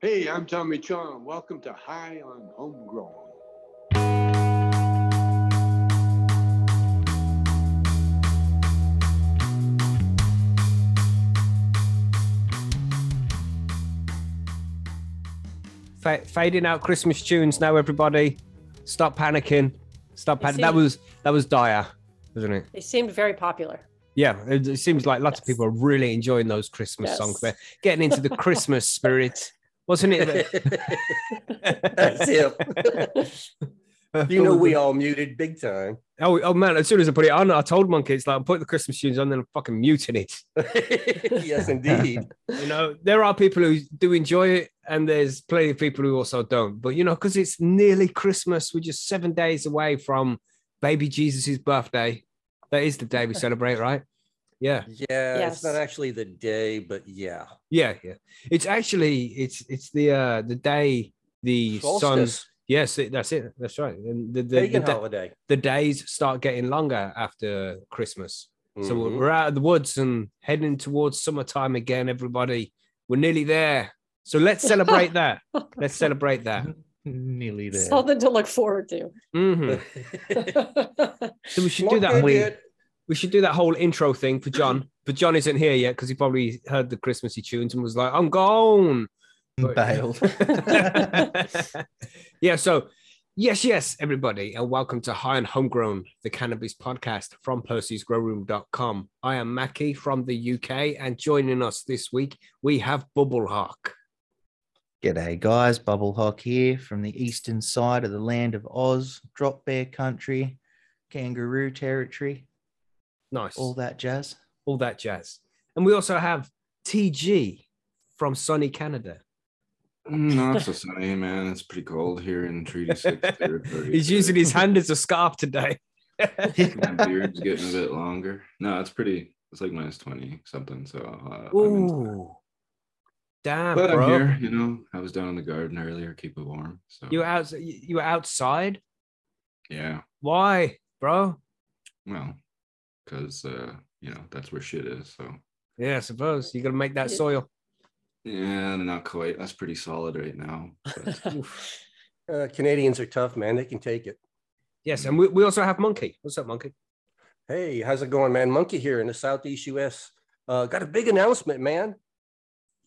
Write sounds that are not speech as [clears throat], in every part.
Hey, I'm Tommy Chong. Welcome to High on Homegrown. Fa- fading out Christmas tunes now, everybody. Stop panicking. Stop You panicking. That was that was dire, wasn't it? They seemed very popular. Yeah, it, it seems like lots of people are really enjoying those Christmas songs. They're getting into the Christmas spirit, [laughs] wasn't it? [laughs] That's it. [laughs] You know, we all muted big time. Oh, oh man! As soon as I put it on, I told Monkey it's like I'm putting the Christmas tunes on, then I'm fucking muting it. [laughs] yes, indeed. You know, there are people who do enjoy it, and there's plenty of people who also don't. But you know, because it's nearly Christmas, we're just seven days away from baby Jesus' birthday. That is the day we celebrate, right? Yeah, Yeah, it's not actually the day, but yeah. yeah, yeah. It's actually it's it's the uh the day the sun. Solstice, Yes, it, that's it. That's right. And the the, the, pagan holiday. the days start getting longer after Christmas. So we're- we're out of the woods and heading towards summertime again, everybody. We're nearly there. So let's celebrate that. [laughs] Let's celebrate that. [laughs] Nearly there. Something to look forward to. Mhm. [laughs] So we should do that. We- it. We should do that whole intro thing for John. [clears throat] But John isn't here yet because he probably heard the Christmassy tunes and was like, I'm gone. Bailed. [laughs] [laughs] yeah, so yes, yes, everybody, and welcome to High and Homegrown, the cannabis podcast from percysgrowroom.com. I am Mackie from the UK, and joining us this week, we have Bubble Hawk. G'day, guys. Bubble Hawk here from the eastern side of the land of Oz, drop bear country, kangaroo territory, Nice. all that jazz. all that jazz. And we also have TG from sunny Canada. Mm, Not so sunny, man. It's pretty cold here in Treaty Six. [laughs] territory. He's using his hand as a scarf today. My [laughs] beard's getting a bit longer. No, it's pretty. It's like minus twenty something. So, uh, I'm into that. Ooh. Damn, but bro. I'm here. You know, I was down in the garden earlier, keep it warm. So You were out you were outside? yeah. Why, bro? Well, because uh, you know that's where shit is. So Yeah, I suppose you got to make that soil. yeah, not quite. That's pretty solid right now. But [laughs] Uh, Canadians are tough, man. They can take it. Yes, and we, we also have Monkey. What's up, Monkey? Hey, how's it going, man? Monkey here in the Southeast US. Uh, got a big announcement, man. Are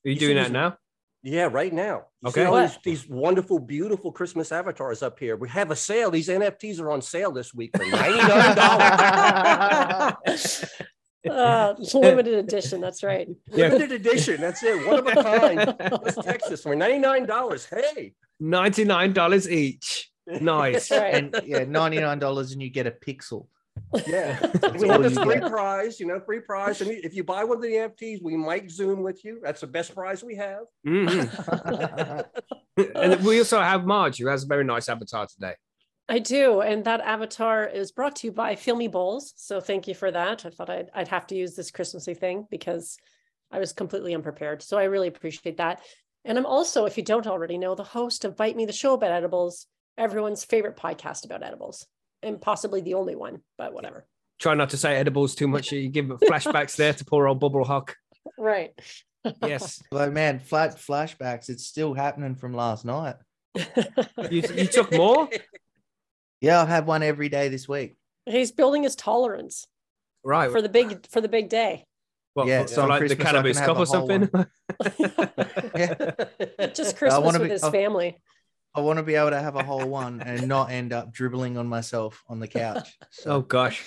you You doing that now? Yeah, right now. You Okay. See all these, these wonderful, beautiful Christmas avatars up here. We have a sale. These NFTs are on sale this week for $99. [laughs] Uh, limited edition. That's right. Yeah. [laughs] Limited edition. That's it. One of a kind. West Texas for $99. Hey. $99 each. Nice. Right. And yeah, $99 and you get a pixel. Yeah. [laughs] We have all this free get. prize, you know, free prize. And if you buy one of the NFTs, we might Zoom with you. That's the best prize we have. Mhm. [laughs] and we also have Marge, who has a very nice avatar today. I do. And that avatar is brought to you by Filmy Bowls. So thank you for that. I thought I'd, I'd have to use this Christmassy thing because I was completely unprepared. So I really appreciate that. And I'm also, if you don't already know, the host of Bite Me the Show about edibles, everyone's favorite podcast about edibles, and possibly the only one, but whatever. Try not to say edibles too much. You give [laughs] flashbacks there to poor old Bubble Hawk. Right. Yes. [laughs] Like, man, flat flashbacks. It's still happening from last night. You, you took more? [laughs] Yeah, I've had one every day this week. He's building his tolerance Right. for the big for the big day. What, Yeah, so like the Christmas I cannabis cup or something. Yeah. Just Christmas wanna with be- his oh. family. I want to be able to have a whole one and not end up dribbling on myself on the couch. So oh gosh.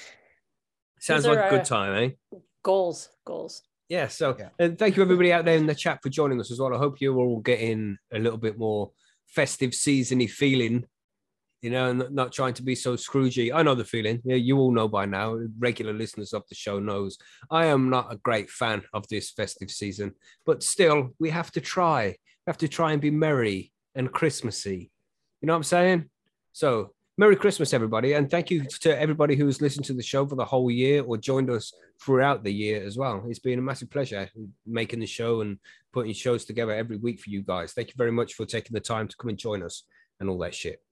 Sounds like a good uh, time, eh? Goals, goals. Yeah. So, Yeah. and thank you everybody out there in the chat for joining us as well. I hope you're all getting a little bit more festive seasony feeling, you know, and not trying to be so Scroogey. I know the feeling. Yeah, you all know by now. Regular listeners of the show knows I am not a great fan of this festive season, but still, we have to try. We have to try and be merry and Christmassy. You know what I'm saying? So, Merry Christmas, everybody. And thank you to everybody who's listened to the show for the whole year or joined us throughout the year as well. It's been a massive pleasure making the show and putting shows together every week for you guys. Thank you very much for taking the time to come and join us and all that shit.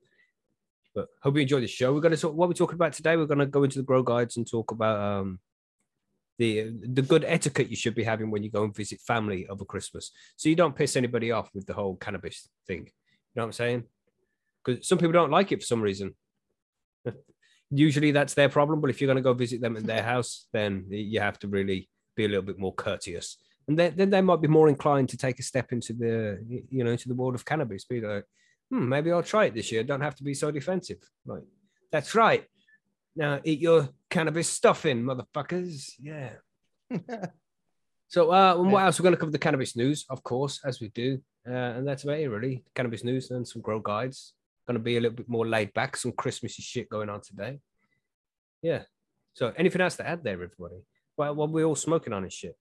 But hope you enjoyed the show. We're going to talk what we're talking about today. We're going to go into the grow guides and talk about um, the the good etiquette you should be having when you go and visit family over Christmas, so you don't piss anybody off with the whole cannabis thing. You know what I'm saying? Because some people don't like it for some reason. [laughs] Usually that's their problem, but if you're going to go visit them in their house, then you have to really be a little bit more courteous, and then, then they might be more inclined to take a step into the you know into the world of cannabis. Be like, hmm, maybe I'll try it this year. Don't have to be so defensive. Like, that's right. Now eat your cannabis stuffing, motherfuckers. Yeah. [laughs] so, uh, and what else? We're going to cover the cannabis news, of course, as we do. Uh, and that's about it, really. Cannabis news and some grow guides. Going to be a little bit more laid back, some Christmassy shit going on today. Yeah. So, anything else to add there, everybody? Well, what we all smoking on and shit.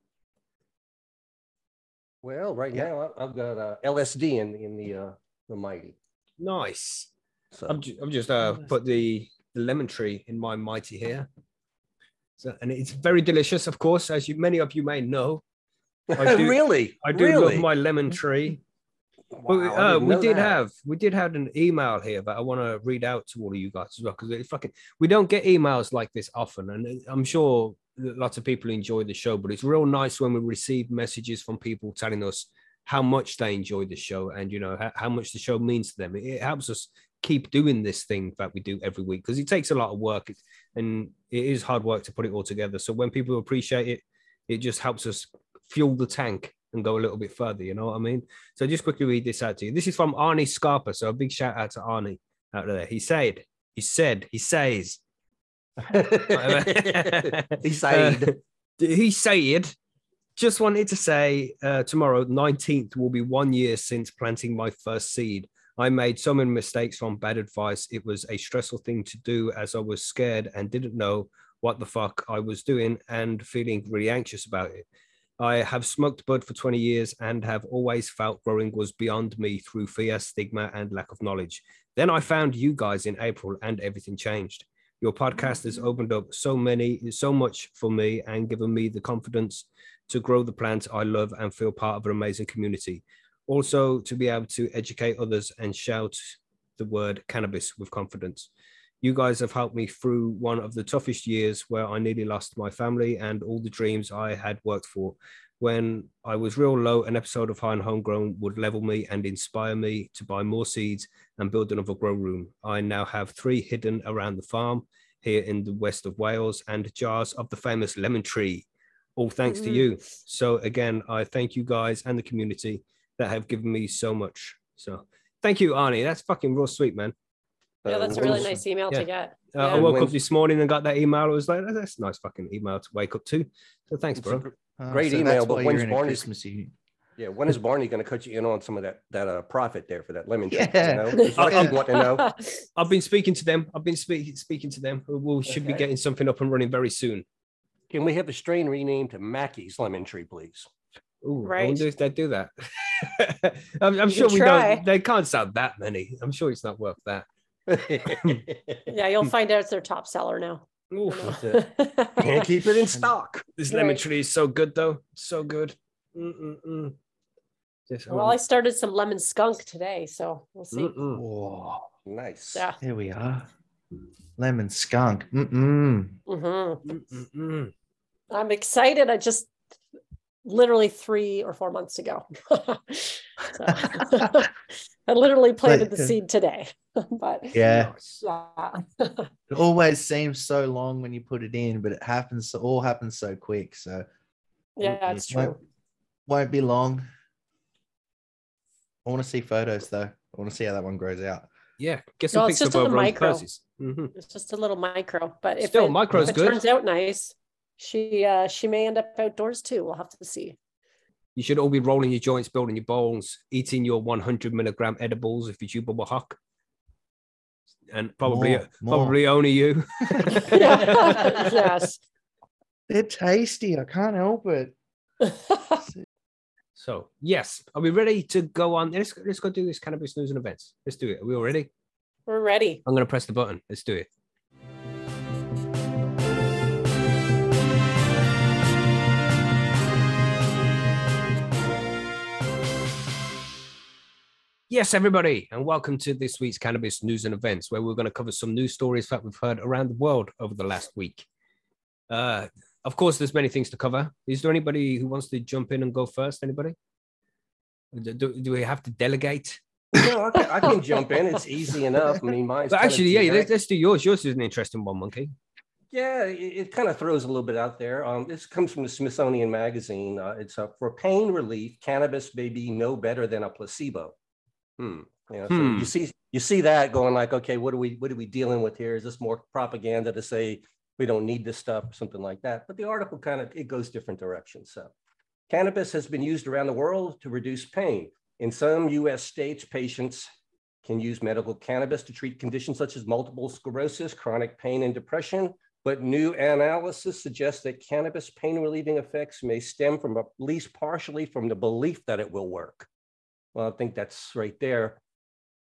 Well, right now I- I've got uh, LSD in in the uh, the mighty. Nice. So I'm, ju- I'm just uh, put the, the lemon tree in my mighty here. So, and it's very delicious, of course, as you many of you may know. I [laughs] do- really, I do really? love my lemon tree. We, Wow, I uh, didn't we did that. have we did have an email here that I want to read out to all of you guys as well because it's fucking we don't get emails like this often, and I'm sure lots of people enjoy the show, but it's real nice when we receive messages from people telling us how much they enjoy the show and you know how, how much the show means to them. It, it helps us keep doing this thing that we do every week because it takes a lot of work and it is hard work to put it all together. So when people appreciate it, it just helps us fuel the tank and go a little bit further. You know what I mean? So just quickly read this out to you. This is from Arnie Scarpa. So a big shout out to Arnie out there. He said, he said, he says, [laughs] he said, Uh, he said, just wanted to say uh, tomorrow, 19th, will be one year since planting my first seed. I made so many mistakes from bad advice. It was a stressful thing to do as I was scared and didn't know what the fuck I was doing and feeling really anxious about it. I have smoked bud for 20 years and have always felt growing was beyond me through fear, stigma, and lack of knowledge. Then I found you guys in April and everything changed. Your podcast has opened up so many, so much for me and given me the confidence to grow the plant I love and feel part of an amazing community. Also, to be able to educate others and shout the word cannabis with confidence. You guys have helped me through one of the toughest years where I nearly lost my family and all the dreams I had worked for. When I was real low, an episode of High and Homegrown would level me and inspire me to buy more seeds and build another grow room. I now have three hidden around the farm here in the west of Wales and jars of the famous lemon tree, all thanks to Mhm. you. So, again, I thank you guys and the community that have given me so much. So, thank you, Arnie. That's fucking real sweet, man. Yeah, that's a Uh, really when's- nice email Yeah. to get. Uh, I Yeah. woke up this morning and got that email. I was like, "Oh, that's a nice fucking email to wake up to. So, thanks, It's bro. gr- Oh, Great so email, but when's you're in a Barney's- Christmassy. Yeah, when is Barney going to cut you in on some of that that uh, profit there for that lemon tree? Yeah. You know? [laughs] Just I- you want to know. [laughs] I've been speaking to them. I've been speaking speaking to them. We we should be getting something up and running very soon. Can we have the strain renamed to Mackey's lemon tree, please? Ooh, I Right. wonder if they do that. [laughs] I'm, I'm sure we try. don't. They can't sell that many. I'm sure it's not worth that. [laughs] yeah, you'll find out it's their top seller now. [laughs] Oof. Can't keep it in stock. This lemon Right. tree is so good, though. So good. Mm-mm-mm. Just, well, I started some lemon skunk today, so we'll see. Whoa, Nice. Yeah. here we are. Lemon skunk. Mm-mm. hmm Mm-mm-mm. I'm excited. I just literally three or four months ago. [laughs] [laughs] [laughs] I literally planted the uh, seed today, but Yeah, yeah. it always seems so long when you put it in, but it happens. It all happens so quick. So yeah, it's won't, true. won't be long. I want to see photos though. I want to see how that one grows out. Yeah, get some No, it's just of a over micro. Percy's. Mhm. It's just a little micro, but if Still, it, micro's if it good. turns out nice, she uh she may end up outdoors too. We'll have to see. You should all be rolling your joints, building your bowls, eating your 100 milligram edibles if you chew Bubble Hawk. And probably, More, more. probably only you. [laughs] [laughs] yes. They're tasty. I can't help it. [laughs] So yes, are we ready to go on? Let's let's go do this cannabis news and events. Let's do it. Are we all ready? We're ready. I'm gonna press the button. Let's do it. Yes, everybody, and welcome to this week's cannabis news and events, where we're going to cover some news stories that we've heard around the world over the last week. Uh, of course, there's many things to cover. Is there anybody who wants to jump in and go first? Anybody? Do, do we have to delegate? No, I can, I can jump in. It's easy enough. I mean, mine's But actually, yeah, let's, let's do yours. Yours is an interesting one, Monkey. Yeah, it, it kind of throws a little bit out there. Um, this comes from the Smithsonian Magazine. Uh, it's uh, for pain relief. Cannabis may be no better than a placebo. Hmm. You, know, so Hmm. you see, you see that going like, okay, what are we, what are we dealing with here? Is this more propaganda to say we don't need this stuff, or something like that? But the article kind of it goes different directions. So, cannabis has been used around the world to reduce pain. In some U.S. states, patients can use medical cannabis to treat conditions such as multiple sclerosis, chronic pain, and depression. But new analysis suggests that cannabis pain relieving effects may stem from at least partially from the belief that it will work. Well, I think that's right there.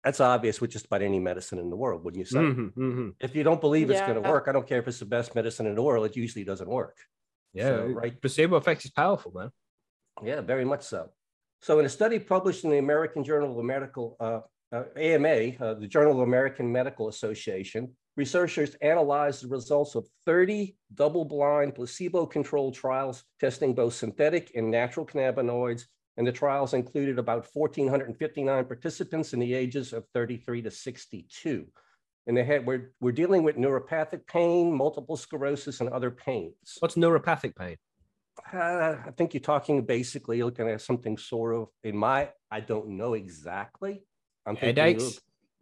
That's obvious with just about any medicine in the world, wouldn't you say? Mhm, mhm. If you don't believe it's going to work, I don't care if it's the best medicine in the world, it usually doesn't work. Yeah, So, right. Placebo effect is powerful, man. Yeah, very much so. So in a study published in the American Journal of Medical, uh, uh, AMA, uh, the Journal of American Medical Association, researchers analyzed the results of 30 double-blind placebo-controlled trials testing both synthetic and natural cannabinoids. And the trials included about 1,459 participants in the ages of 33 to 62. And they had, we're, we're dealing with neuropathic pain, multiple sclerosis, and other pains. What's neuropathic pain? Uh, I think you're talking basically looking at something sort of in my, I don't know exactly. I'm thinking Headaches? [laughs]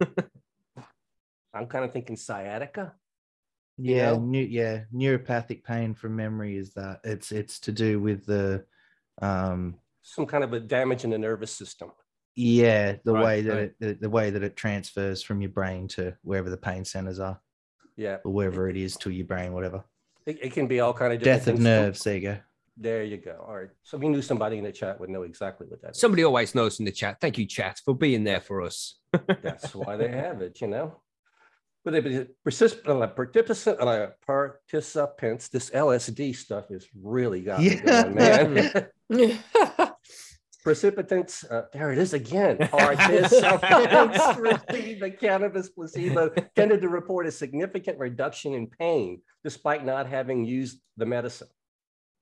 I'm kind of thinking sciatica. Yeah, know? neu- yeah, neuropathic pain from memory is that it's it's to do with the um some kind of a damage in the nervous system. yeah, the Right, way that right. it the, the way that it transfers from your brain to wherever the pain centers are Yeah, or wherever it is to your brain, whatever. it, it can be all kind of different Death of things. nerves, there you go. There you go. All right. So we knew somebody in the chat would know exactly what that. Somebody always knows in the chat. Thank you, chat, for being there for us. [laughs] That's why they have it, you know. But the persist- uh, participant, uh, participants, this LSD stuff is really got me Yeah. going, man. [laughs] [laughs] Precipitants, uh, there it is again. [laughs] Participants receiving the cannabis placebo [laughs] tended to report a significant reduction in pain despite not having used the medicine.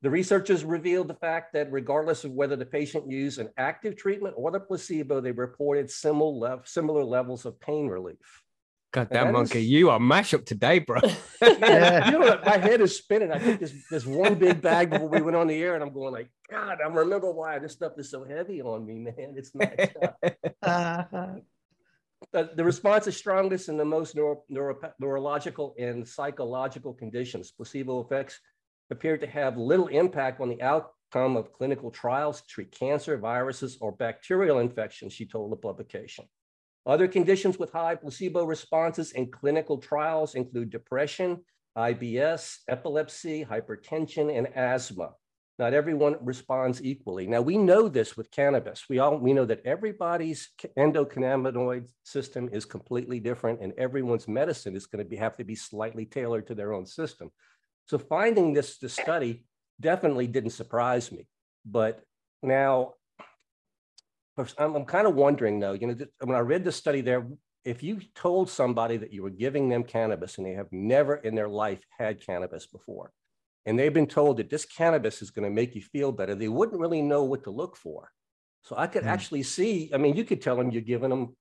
The researchers revealed the fact that regardless of whether the patient used an active treatment or the placebo, they reported similar, lev- similar levels of pain relief. God damn, monkey, is- you are mash up today, bro. Man, [laughs] you know what? My head is spinning. I took this this one big bag before we went on the air, and I'm going like, God, I remember why this stuff is so heavy on me, [laughs] man. It's not. [laughs] stuff. the, uh-huh. the response is strongest in the most neuro, neuro, neurological and psychological conditions. Placebo effects appear to have little impact on the outcome of clinical trials to treat cancer, viruses, or bacterial infections, she told the publication. Other conditions with high placebo responses in clinical trials include depression, IBS, epilepsy, hypertension, and asthma. Not everyone responds equally. Now we know this with cannabis. We all we know that everybody's endocannabinoid system is completely different, and everyone's medicine is going to be have to be slightly tailored to their own system. So finding this this study definitely didn't surprise me. But now I'm, I'm kind of wondering though, you know, when I read the study there, if you told somebody that you were giving them cannabis and they have never in their life had cannabis before, and they've been told that this cannabis is going to make you feel better, they wouldn't really know what to look for. So I could Hmm. actually see, I mean, you could tell them you're giving them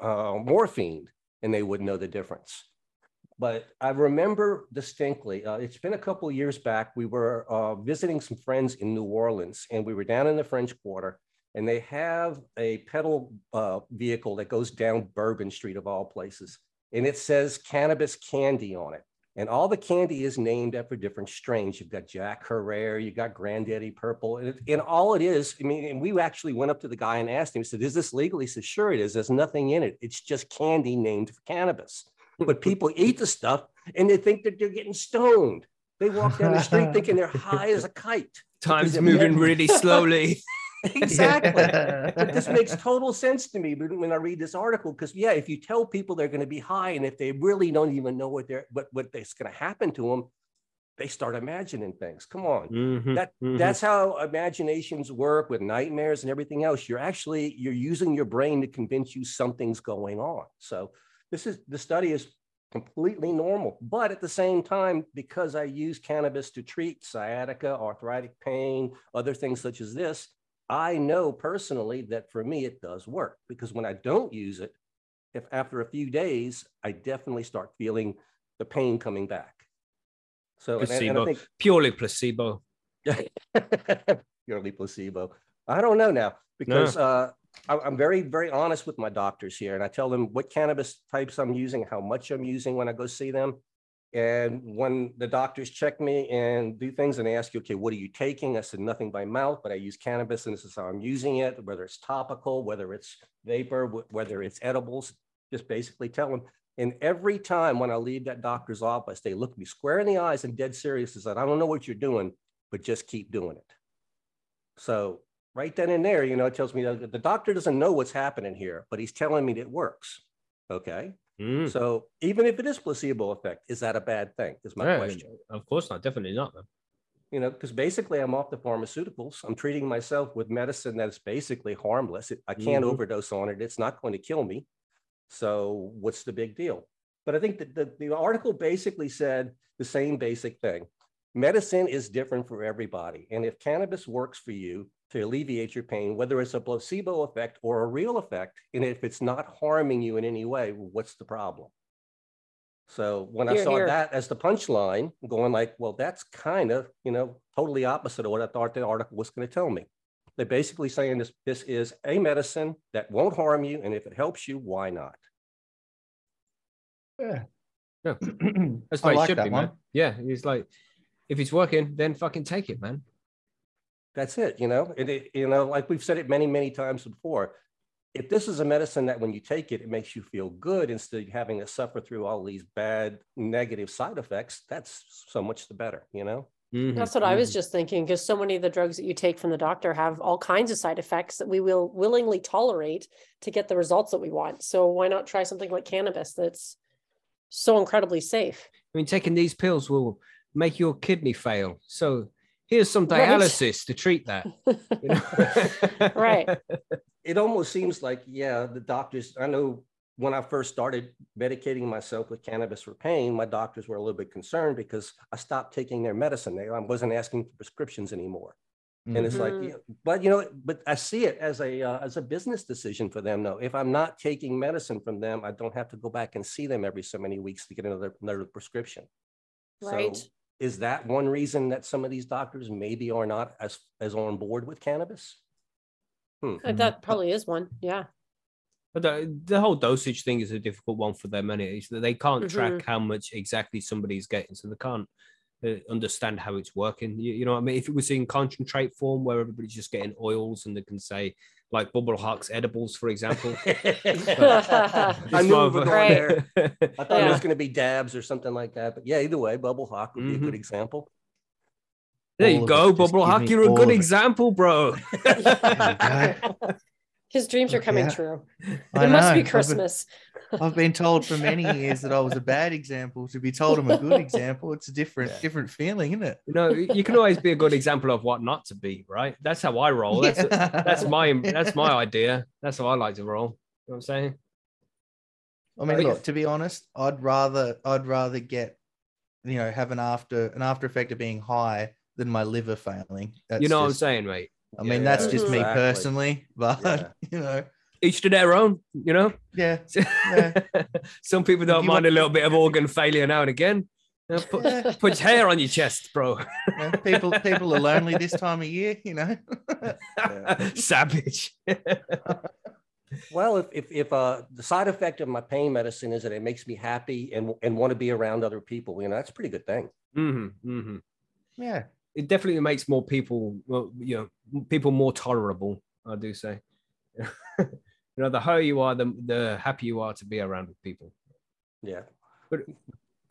uh, morphine and they wouldn't know the difference. But I remember distinctly, uh, it's been a couple of years back. We were uh, visiting some friends in New Orleans and we were down in the French Quarter and they have a pedal uh, vehicle that goes down Bourbon Street of all places. And it says cannabis candy on it. And all the candy is named after different strains. You've got Jack Herer, you've got Granddaddy Purple, and, it- and all it is, I mean, and we actually went up to the guy and asked him, he said, is this legal? He said, sure it is. There's nothing in it. It's just candy named for cannabis. But people eat the stuff and they think that they're getting stoned. They walk down the street thinking they're high as a kite. Time's moving really slowly. Exactly. [laughs] but this makes total sense to me when I read this article because yeah, if you tell people they're going to be high and if they really don't even know what they're what what is going to happen to them, they start imagining things. Come on. Mhm, That mhm. that's how imaginations work with nightmares and everything else. You're actually you're using your brain to convince you something's going on. So this is the study is completely normal. But at the same time, because I use cannabis to treat sciatica, arthritic pain, other things such as this, I know personally that for me it does work because when I don't use it, if after a few days, I definitely start feeling the pain coming back. So and I- and Placebo. think Purely placebo. [laughs] purely placebo. I don't know now because uh, I- I'm very, very honest with my doctors here, and I tell them what cannabis types I'm using, how much I'm using when I go see them. And when the doctors check me and do things and they ask you, okay, what are you taking? I said nothing by mouth, but I use cannabis and this is how I'm using it, whether it's topical, whether it's vapor, wh- whether it's edibles, just basically tell them. And every time when I leave that doctor's office, they look me square in the eyes and dead serious and said, I don't know what you're doing, but just keep doing it. So right then and there, you know, it tells me that the doctor doesn't know what's happening here, but he's telling me that it works. Okay. Mm. So even if it is placebo effect, is that a bad thing? Is my Yeah, question. Of course not. Definitely not. Man. You know, because basically I'm off the pharmaceuticals. I'm treating myself with medicine that's basically harmless. I can't Mhm. overdose on it. It's not going to kill me. So what's the big deal? But I think that the, the article basically said the same basic thing. Medicine is different for everybody. And if cannabis works for you to alleviate your pain, whether it's a placebo effect or a real effect, and if it's not harming you in any way, what's the problem? So when I saw here. that as the punchline, going like, well, that's kind of, you know, totally opposite of what I thought the article was going to tell me. They're basically saying this, this is a medicine that won't harm you. And if it helps you, why not? Yeah. Yeah. [clears throat] That's I what like it should that be, one. man. Yeah. It's like, if it's working, then fucking take it, man. That's it, you know, and it, you know, like we've said it many, many times before. If this is a medicine that when you take it, it makes you feel good instead of having to suffer through all these bad negative side effects, that's so much the better, you know? Mhm, That's what I was mhm. just thinking, because so many of the drugs that you take from the doctor have all kinds of side effects that we will willingly tolerate to get the results that we want. So why not try something like cannabis that's so incredibly safe? I mean, taking these pills will make your kidney fail. So here's some Right. dialysis to treat that. You know? [laughs] [laughs] Right. It almost seems like, yeah, the doctors, I know when I first started medicating myself with cannabis for pain, my doctors were a little bit concerned because I stopped taking their medicine. They, I wasn't asking for prescriptions anymore. And it's like, Mhm. yeah, but you know, but I see it as a uh, as a business decision for them. though. if I'm not taking medicine from them, I don't have to go back and see them every so many weeks to get another another prescription. Right. So is that one reason that some of these doctors maybe are not as as on board with cannabis? Hmm. Uh, That probably is one. Yeah. But the, the whole dosage thing is a difficult one for them, and it's that they can't track Mhm. how much exactly somebody's getting, so they can't uh, understand how it's working. You, you know what I mean? If it was in concentrate form where everybody's just getting oils and they can say, like Bubble Hawks edibles, for example. [laughs] I knew more of were there. [laughs] I thought it was going to be dabs or something like that. But yeah, either way, Bubble Hawk would be a Mhm. good example. there All you go, it, Bubble Hawk. You're a all good of it. example, bro. [laughs] His dreams are coming Yeah. true. [laughs] I It must know, be I've been- Christmas. [laughs] I've been told for many years that I was a bad example. To be told I'm a good [laughs] example, it's a different, Yeah. different feeling, isn't it? You know, you can always be a good example of what not to be, right? That's how I roll. That's that's my that's my idea. That's how I like to roll. You know what I'm saying? I mean, look, to be honest, I'd rather I'd rather get you know have an after an after effect of being high than my liver failing. That's you know just, what I'm saying, mate? I mean, that's just me personally, [laughs] but Yeah. you know, Each to their own, you know. yeah, [laughs] Some people don't mind want- a little bit of organ failure now and again. You know, put, yeah, put hair on your chest, bro. you people people are lonely this time of year, you know. [laughs] Savage. Well, if if, if uh, the side effect of my pain medicine is that it makes me happy and and want to be around other people, you know, that's a pretty good thing. hmm hmm yeah, It definitely makes more people, well, you know, people more tolerable. I do say. [laughs] you know, the higher you are, the the happier you are to be around with people. Yeah. But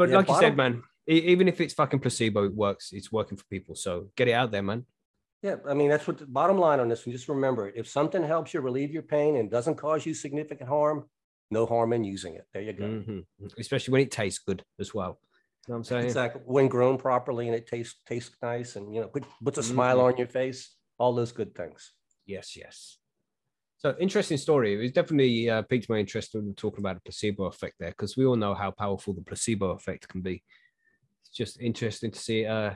Yeah, like you said, man, even if it's fucking placebo, it works. It's working for people. So get it out there, man. Yeah, I mean, that's what the bottom line on this one. Just remember. If something helps you relieve your pain and doesn't cause you significant harm, no harm in using it. There you go. Mhm. Especially when it tastes good as well. Know what I'm saying? Exactly. When grown properly and it tastes tastes nice and you know put, puts a smile Mhm. on your face, all those good things. Yes, yes. So interesting story. It was definitely uh, piqued my interest when talking about the placebo effect there, because we all know how powerful the placebo effect can be. It's just interesting to see uh,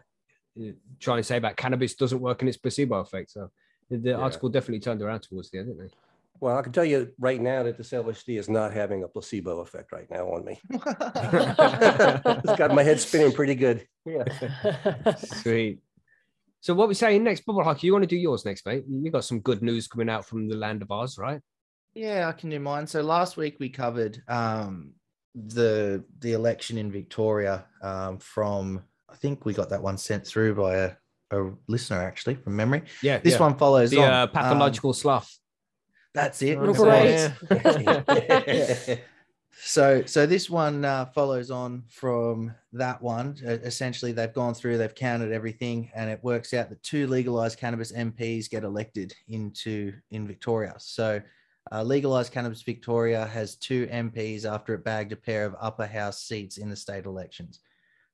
try and say about cannabis doesn't work in its placebo effect. So the, the Yeah. article definitely turned around towards the end, didn't they? Well, I can tell you right now that this LSD is not having a placebo effect right now on me. [laughs] it's got my head spinning pretty good. Yeah. [laughs] Sweet. So what we saying next, Bubble Hockey? You want to do yours next, mate? You got some good news coming out from the land of Oz, right? Yeah, I can do mine. So last week we covered um, the the election in Victoria um, from I think we got that one sent through by a, a listener actually from memory. Yeah. This yeah. one follows the on. uh, Um, pathological sloth. That's it. Right. So- [laughs] so so this one uh, follows on from that one. Uh, essentially they've gone through they've counted everything and it works out that two legalized cannabis mps get elected into in victoria. So uh, legalized cannabis victoria has two mps after it bagged a pair of upper house seats in the state elections.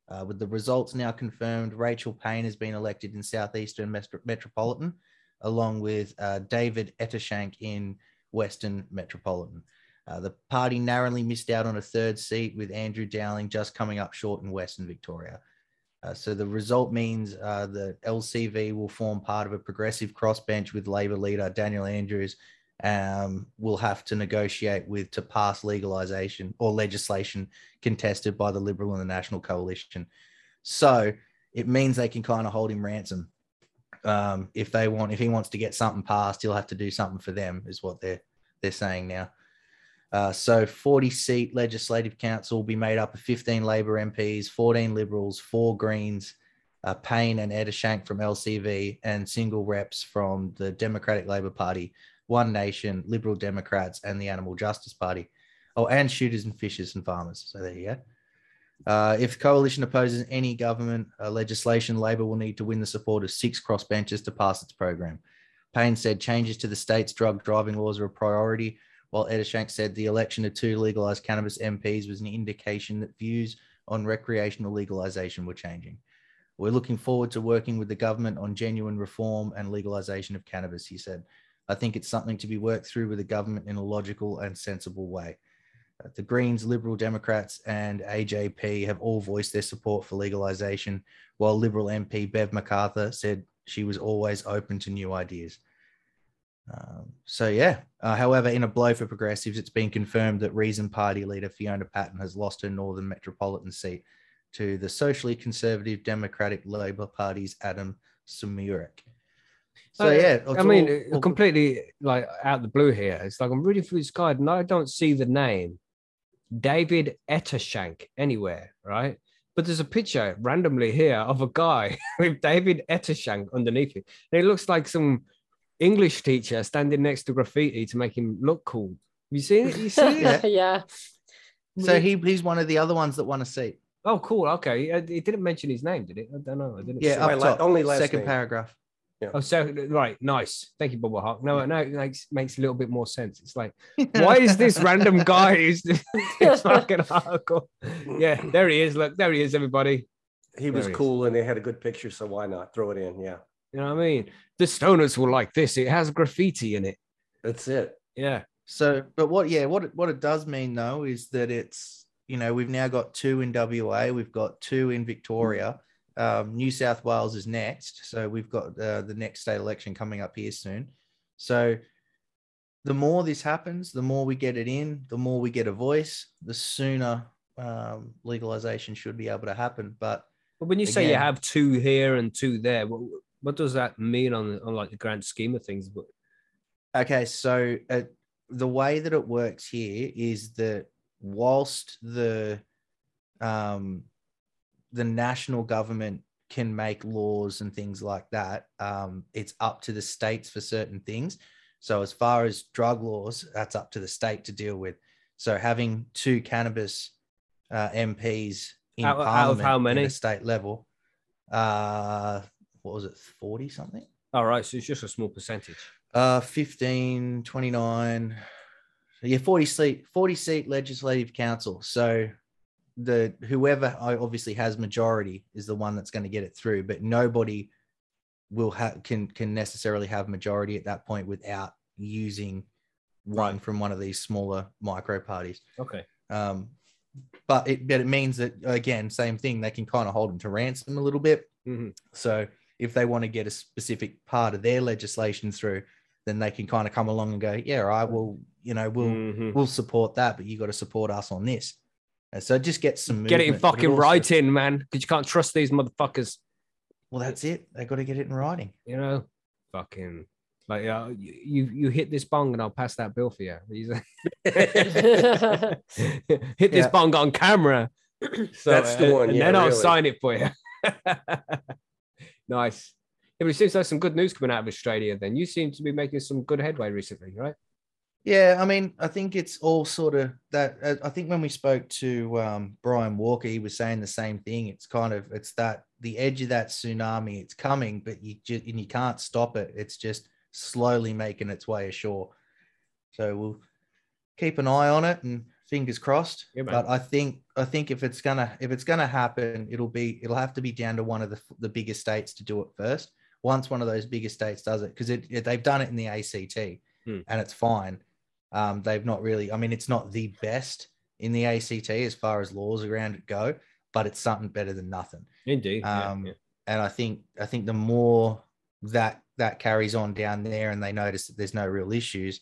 Uh, with the results now confirmed rachel payne has been elected in southeastern Metro- metropolitan along with uh, david ettershank in western metropolitan uh, the party narrowly missed out on a third seat with Andrew Dowling just coming up short in Western Victoria. Uh, so the result means uh, the LCV will form part of a progressive crossbench with Labor leader Daniel Andrews. Um, will have to negotiate with to pass legalization or legislation contested by the Liberal and the National Coalition. So it means they can kind of hold him ransom um, if they want. If he wants to get something passed, he'll have to do something for them, is what they're they're saying now. Uh, so 40 seat legislative council will be made up of 15 Labor MPs, 14 Liberals, four Greens, uh, Payne and Ettershank from LCV, and single reps from the Democratic Labor Party, One Nation, Liberal Democrats, and the Animal Justice Party. Oh, and shooters and fishers and farmers. So there you go. Uh, if the coalition opposes any government uh, legislation, Labor will need to win the support of six crossbenchers to pass its program. Payne said changes to the state's drug driving laws are a priority, while Ettershank said the election of two legalized cannabis MPs was an indication that views on recreational legalization were changing. We're looking forward to working with the government on genuine reform and legalization of cannabis, he said. I think it's something to be worked through with the government in a logical and sensible way. The Greens, Liberal Democrats, and AJP have all voiced their support for legalization, while Liberal MP Bev McArthur said she was always open to new ideas. Um, so yeah. Uh, however, in a blow for progressives, it's been confirmed that Reason Party leader Fiona Patten has lost her Northern Metropolitan seat to the socially conservative Democratic Labour Party's Adem Somyurek. So yeah, I mean, all- all- completely like out the blue here. It's like I'm reading through this guide and I don't see the name David Ettershank anywhere, right? But there's a picture randomly here of a guy [laughs] with David Ettershank underneath it. And it looks like some English teacher standing next to graffiti to make him look cool. You seen it? You see [laughs] it? Yeah. yeah. so he he's one of the other ones that won a seat. Oh, cool. Okay. It it didn't mention his name, did it? I don't know. I didn't. Yeah, see. Up la- top, only last second name. paragraph. Oh, so right, nice. Thank you, Bubba Hawk. No, no, it makes makes a little bit more sense. It's like, why is this [laughs] random guy who's [laughs] this fucking [laughs] article? Yeah, there he is. Look, there he is, everybody. He was There he is. cool and they had a good picture, so why not throw it in? Yeah, You know what I mean? The stoners will like this. It has graffiti in it. that's it. Yeah. So, but what, yeah, what it, what it does mean though is that it's, you know, we've now got two in WA, we've got two in Victoria. Um, New South Wales is next. So we've got uh, the next state election coming up here soon. So the more this happens, the more we get it in, the more we get a voice, the sooner um, legalization should be able to happen. But But when you say you have two here and two there, what, what does that mean on on like the grand scheme of things? But Okay, so uh, the way that it works here is that whilst the um, the national government can make laws and things like that, um, it's up to the states for certain things. So as far as drug laws, that's up to the state to deal with. So having two cannabis uh, MPs in Out- out of parliament how many? the state level, uh, what was it, forty something? all right, so it's just a small percentage. Uh, 15, 29, yeah, 40 seat, 40 seat legislative council. So the whoever obviously has majority is the one that's going to get it through, but nobody will have can can necessarily have majority at that point without using run from one of these smaller micro parties. Okay. Um, but it but it means that again, same thing. They can kind of hold them to ransom a little bit. Mhm. So if they want to get a specific part of their legislation through, then they can kind of come along and go, yeah, I will, you know, we'll Mhm. we'll support that, but you got to support us on this. And so just get some Get it in fucking also- writing, man, because you can't trust these motherfuckers. Well, that's it. They got to get it in writing. You know, fucking like uh, you you you hit this bong and I'll pass that bill for you. [laughs] He's like- [laughs] hit this Yeah. bong on camera. So, That's the one, and yeah, then I'll sign it for you. [laughs] nice. Yeah, but it seems like some good news coming out of Australia. Then you seem to be making some good headway recently, right? Yeah, I mean, I think it's all sort of that. uh, I think when we spoke to um, Brian Walker, he was saying the same thing. It's kind of it's that the edge of that tsunami. It's coming, but you just and you can't stop it. It's just slowly making its way ashore. So we'll keep an eye on it and fingers crossed. Yeah, but I think I think if it's gonna if it's gonna happen, it'll be it'll have to be down to one of the the bigger states to do it first. Once one of those bigger states does it, because it, it they've done it in the ACT Hmm. and it's fine. Um, they've not really. I mean, it's not the best in the ACT as far as laws around it go, but it's something better than nothing. Indeed. Um, yeah. And I think I think the more that that carries on down there, and they notice that there's no real issues,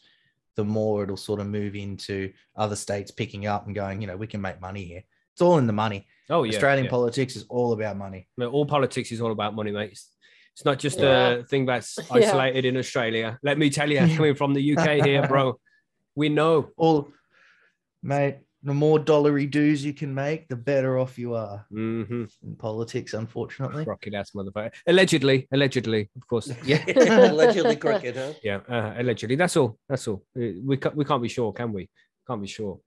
the more it'll sort of move into other states picking up and going, you know, we can make money here. It's all in the money. Oh yeah. Australian yeah. politics is all about money. I mean, all politics is all about money, mate. It's, it's not just Yeah. a thing that's [laughs] Yeah. isolated in Australia. Let me tell you, [laughs] coming from the UK here, bro, we know. All, mate. The more dollary dues you can make, the better off you are Mm-hmm. in politics. Unfortunately, Rocket ass motherfucker. Allegedly, allegedly, of course. [laughs] yeah. Allegedly crooked, huh? Yeah, uh, allegedly. That's all. That's all. Uh, We can't, we can't be sure, can we? Can't be sure.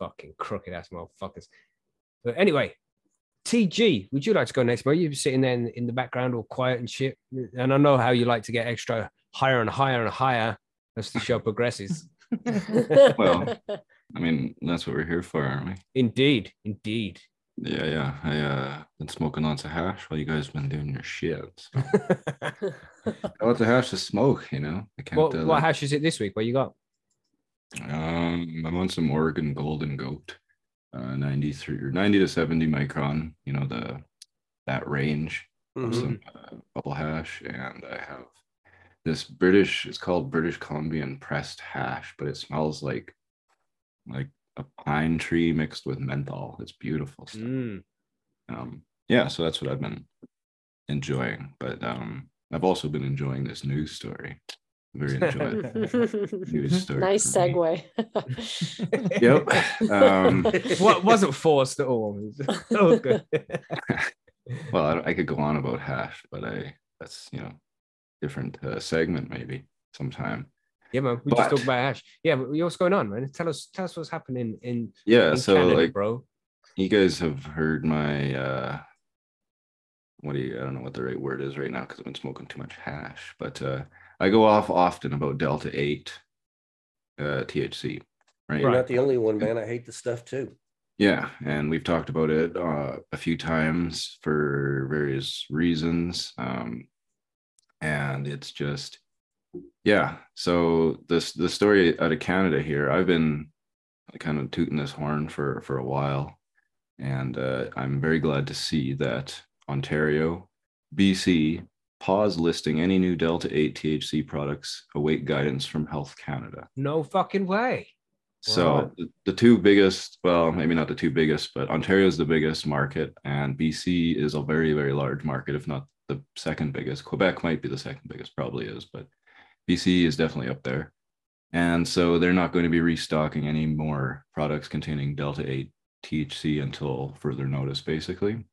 Fucking crooked ass motherfuckers. But anyway, TG, would you like to go next, bro? You're sitting there in, in the background, all quiet and shit. And I know how you like to get extra higher and higher and higher as the show progresses. Well. [laughs] I mean, that's what we're here for, aren't we? Indeed, indeed. Yeah, yeah. I uh been smoking lots of hash while you guys been doing your shit. So. I want the hash to smoke, you know. I can't. what, uh, what let- hash is it this week? What you got? Um, I'm on some Oregon Golden Goat, uh, 93 or 90 to 70 micron. You know the that range of Mhm. some uh, bubble hash, and I have this British. It's called British Columbian pressed hash, but it smells like like a pine tree mixed with menthol. It's beautiful stuff. Mm. Um, yeah, so that's what I've been enjoying. But um, I've also been enjoying this news story. Very enjoyed. [laughs] News story nice segue. [laughs] yep. Um, What wasn't forced at all. That was good. [laughs] well, I, I could go on about hash, but I that's you know different uh, segment maybe sometime. Yeah, man. We just But- talked about Ash. Yeah, but what's going on, man? Tell us, tell us what's happening in, Yeah, in so Canada, like bro. you guys have heard my uh what do you I don't know what the right word is right now because I've been smoking too much hash, but uh I go off often about Delta 8 uh THC. Right. You're not the only one, man. I hate the stuff too. Yeah, and we've talked about it uh, a few times for various reasons. Um, and it's just, yeah. So this the story out of Canada here. I've been kind of tooting this horn for for a while, and uh, I'm very glad to see that Ontario, BC, pause listing any new Delta Eight THC products. Await guidance from Health Canada. No fucking way. So Right. the, the two biggest, well, maybe not the two biggest, but Ontario is the biggest market, and BC is a very, very large market, if not the second biggest. Quebec might be the second biggest, probably is, but BC is definitely up there. And so they're not going to be restocking any more products containing Delta 8 THC until further notice, basically.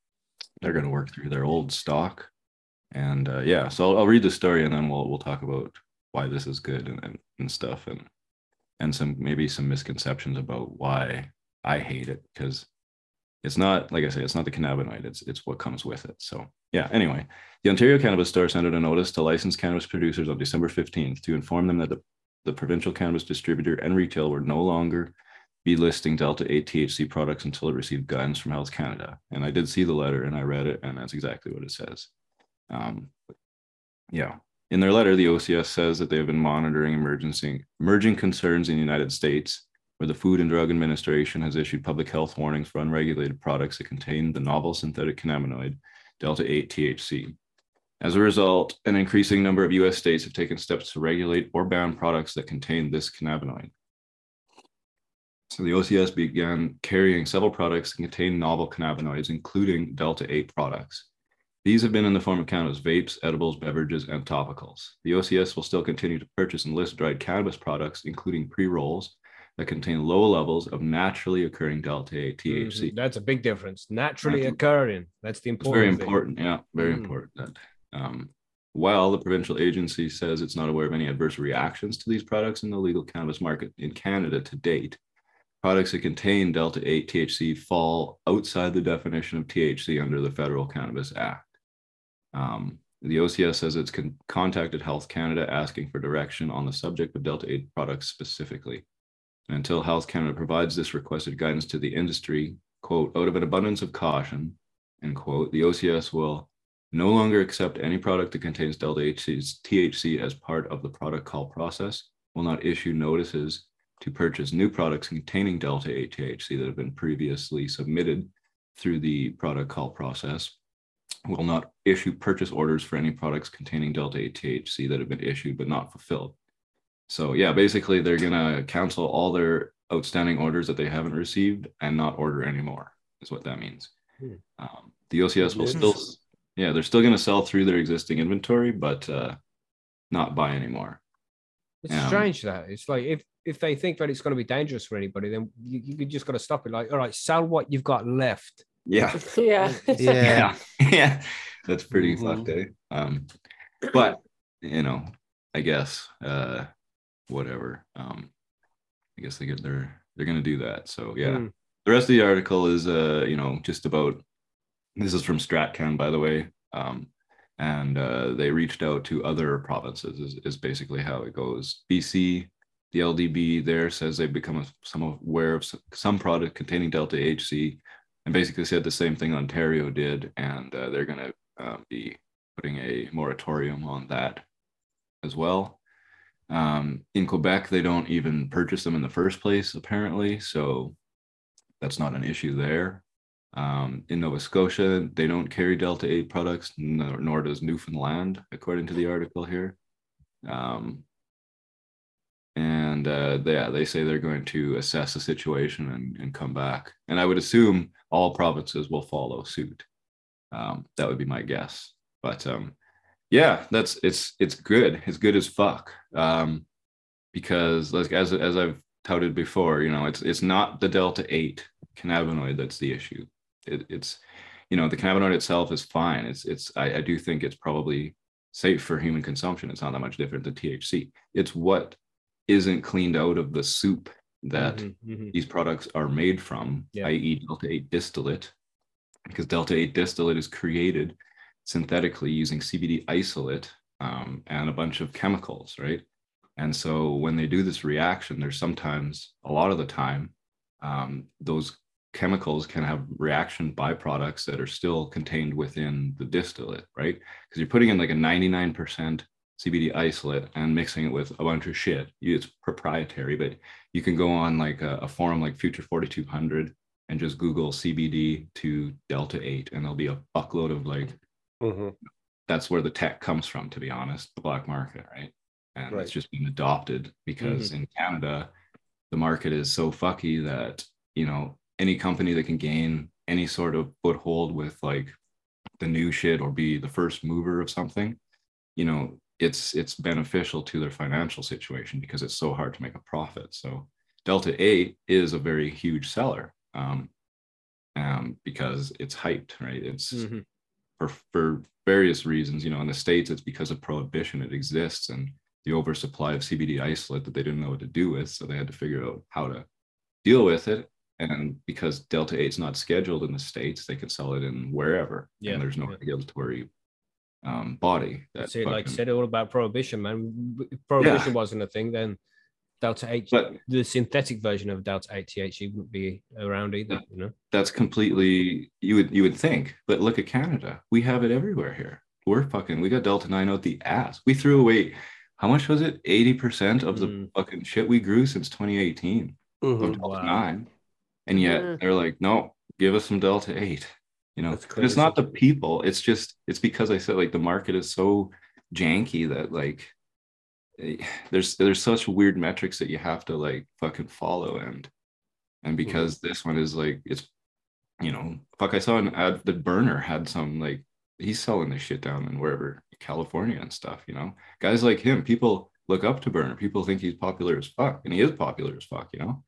They're going to work through their old stock. And uh, yeah, so I'll, I'll read the story and then we'll we'll talk about why this is good and, and, and stuff and and some maybe some misconceptions about why I hate it because it's not like I say, it's not the cannabinoid, it's it's what comes with it. So yeah, anyway, the Ontario Cannabis Store sent out a notice to licensed cannabis producers on December 15th to inform them that the, the provincial cannabis distributor and retail were no longer be listing Delta 8 THC products until it received guidance from Health Canada. And I did see the letter and I read it, and that's exactly what it says. Um, yeah. in their letter, the OCS says that they have been monitoring emergency, emerging concerns in the United States, where the Food and Drug Administration has issued public health warnings for unregulated products that contain the novel synthetic cannabinoid Delta 8 THC. As a result, an increasing number of US states have taken steps to regulate or ban products that contain this cannabinoid. So the OCS began carrying several products that contain novel cannabinoids, including Delta 8 products. These have been in the form of cannabis vapes, edibles, beverages, and topicals. The OCS will still continue to purchase and list dried cannabis products, including pre rolls that contain low levels of naturally occurring Delta 8 THC. Mhm. That's a big difference. Naturally Natural- occurring. That's the It's important. very thing. important. Yeah, very Mm. important. Um, while the provincial agency says it's not aware of any adverse reactions to these products in the legal cannabis market in Canada to date, products that contain Delta 8 THC fall outside the definition of THC under the Federal Cannabis Act. Um, the OCS says it's con- contacted Health Canada asking for direction on the subject of Delta 8 products specifically. And until Health Canada provides this requested guidance to the industry, quote, out of an abundance of caution, end quote, the OCS will no longer accept any product that contains Delta 8 THC as part of the product call process, will not issue notices to purchase new products containing Delta 8 THC that have been previously submitted through the product call process, will not issue purchase orders for any products containing Delta 8 THC that have been issued but not fulfilled. So yeah, basically they're gonna cancel all their outstanding orders that they haven't received and not order anymore. Is what that means. Hmm. Um, the OCS will Yes. still, yeah, they're still gonna sell through their existing inventory, but uh, not buy anymore. It's Um, strange that it's like if if they think that it's going to be dangerous for anybody, then you, you just got to stop it. Like, all right, sell what you've got left. Yeah, [laughs] yeah. [laughs] Yeah. yeah, [laughs] yeah. That's pretty Mhm. fucked, eh? Um, but you know, I guess uh, whatever. Um, I guess they get they're they're gonna do that. So yeah. Hmm. the rest of the article is uh you know just about this is from StratCann by the way um and uh, they reached out to other provinces is, is basically how it goes bc the ldb there says they've become some aware of some, some product containing delta hc and basically said the same thing ontario did and uh, they're going to uh, be putting a moratorium on that as well um, in quebec they don't even purchase them in the first place apparently so that's not an issue there. Um, in Nova Scotia, they don't carry Delta 8 products, nor, nor does Newfoundland, according to the article here. Um, and uh, they, yeah, they say they're going to assess the situation and, and come back. And I would assume all provinces will follow suit. Um, that would be my guess. But um, yeah, that's it's it's good. It's good as fuck. Um, because like as as I've touted before, you know, it's it's not the delta eight cannabinoid that's the issue. It, it's you know the cannabinoid itself is fine. It's it's I, I do think it's probably safe for human consumption. It's not that much different than THC. It's what isn't cleaned out of the soup that Mhm, mhm. these products are made from, Yeah. i.e., delta 8 distillate, because delta 8 distillate is created synthetically using CBD isolate um, and a bunch of chemicals, right? And so when they do this reaction, there's sometimes, a lot of the time, um, those chemicals can have reaction byproducts that are still contained within the distillate, right? Because you're putting in like a 99% CBD isolate and mixing it with a bunch of shit. It's proprietary, but you can go on like a, a forum like Future 4200 and just Google CBD to Delta 8, and there'll be a buckload of like, Mhm. that's where the tech comes from, to be honest, the black market, right? And Right. it's just been adopted because in Canada, the market is so fucky that, you know, any company that can gain any sort of foothold with like the new shit or be the first mover of something, you know, it's it's beneficial to their financial situation because it's so hard to make a profit. So Delta 8 is a very huge seller um, um, because it's hyped, right? It's Mhm. For for various reasons. You know, in the states, it's because of prohibition. It exists and the oversupply of CBD isolate that they didn't know what to do with, so they had to figure out how to deal with it. And because Delta 8 is not scheduled in the states, they can sell it in wherever. Yeah, and there's no yeah. regulatory um, body that. See, like I fucking- said, all about prohibition, man. If Prohibition wasn't a thing, then Delta 8, But the synthetic version of Delta 8 THC wouldn't be around either, Yeah. you know? that's completely you would you would think, but look at Canada. We have it everywhere here. we're fucking we got Delta 9 out the ass. We threw away how much was it? 80% of the Mm. fucking shit we grew since 2018 of Mhm. Delta Wow. 9. And yet Mhm. they're like, no, give us some Delta 8. You know, it's not the people, it's just it's because I said like the market is so janky that like [sighs] there's there's such weird metrics that you have to like fucking follow and and because this one is like it's you know fuck I saw an ad that Berner had some like he's selling this shit down in wherever California and stuff you know guys like him people look up to Berner people think he's popular as fuck and he is popular as fuck you know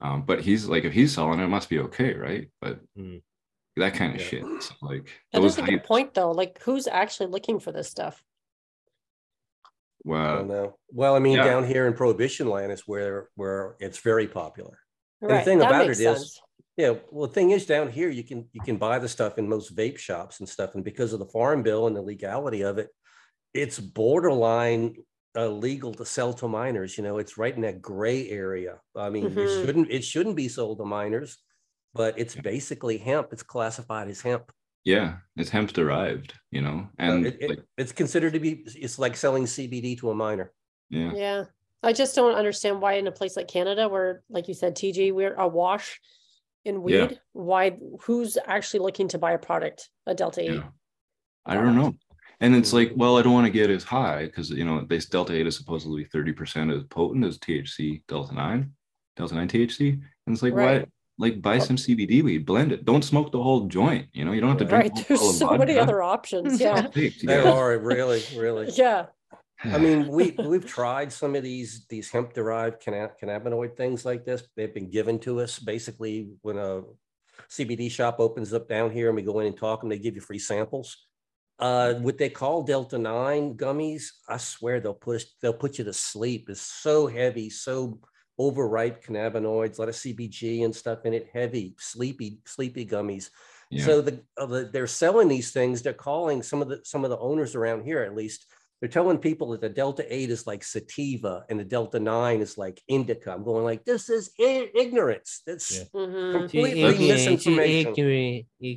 um, but he's like if he's selling it, it must be okay right but Mm. that kind of Yeah. shit so, like That those is a good hypes- point, though. Like, who's actually looking for this stuff? I wow don't know. Well, I mean, yeah. down here in Prohibition land is where where it's very popular. the thing that about makes it is- sense. Yeah, well, the thing is, down here you can you can buy the stuff in most vape shops and stuff, and because of the farm bill and the legality of it, it's borderline illegal to sell to minors. You know, it's right in that gray area. I mean, Mhm. it shouldn't it shouldn't be sold to minors, but it's basically hemp. It's classified as hemp. Yeah it's hemp derived you know Uh, and it- it- like it's considered to be. It's like selling CBD to a minor. yeah Yeah. I just don't understand why in a place like Canada, where, like you said, TG, we're awash in weed, Yeah. why who's actually looking to buy a product, a Delta 8? Yeah. I don't know. And it's like, well, I don't want to get as high because you know this delta eight is supposedly 30% as potent as THC delta nine, delta nine THC. And it's like, Right. why like buy some CBD weed, blend it. Don't smoke the whole joint. You know, you don't have to drink. Right. There's bottle of so many other options. Yeah. Take to They are really, really. [laughs] yeah. I mean, we we've tried some of these these hemp derived cannabinoid things like this. They've been given to us basically when a CBD shop opens up down here and we go in and talk and they give you free samples. Uh, what they call Delta Nine gummies, I swear they'll push they'll put you to sleep. It's so heavy, so overripe cannabinoids, a lot of CBG and stuff in it. Heavy, sleepy, sleepy gummies. yeah. So the, uh, the they're selling these things. They're calling some of the some of the owners around here at least. They're telling people that the Delta Eight is like sativa and the Delta Nine is like indica. I'm going like this is i- ignorance. That's Yeah. Mhm. completely That's- misinformation.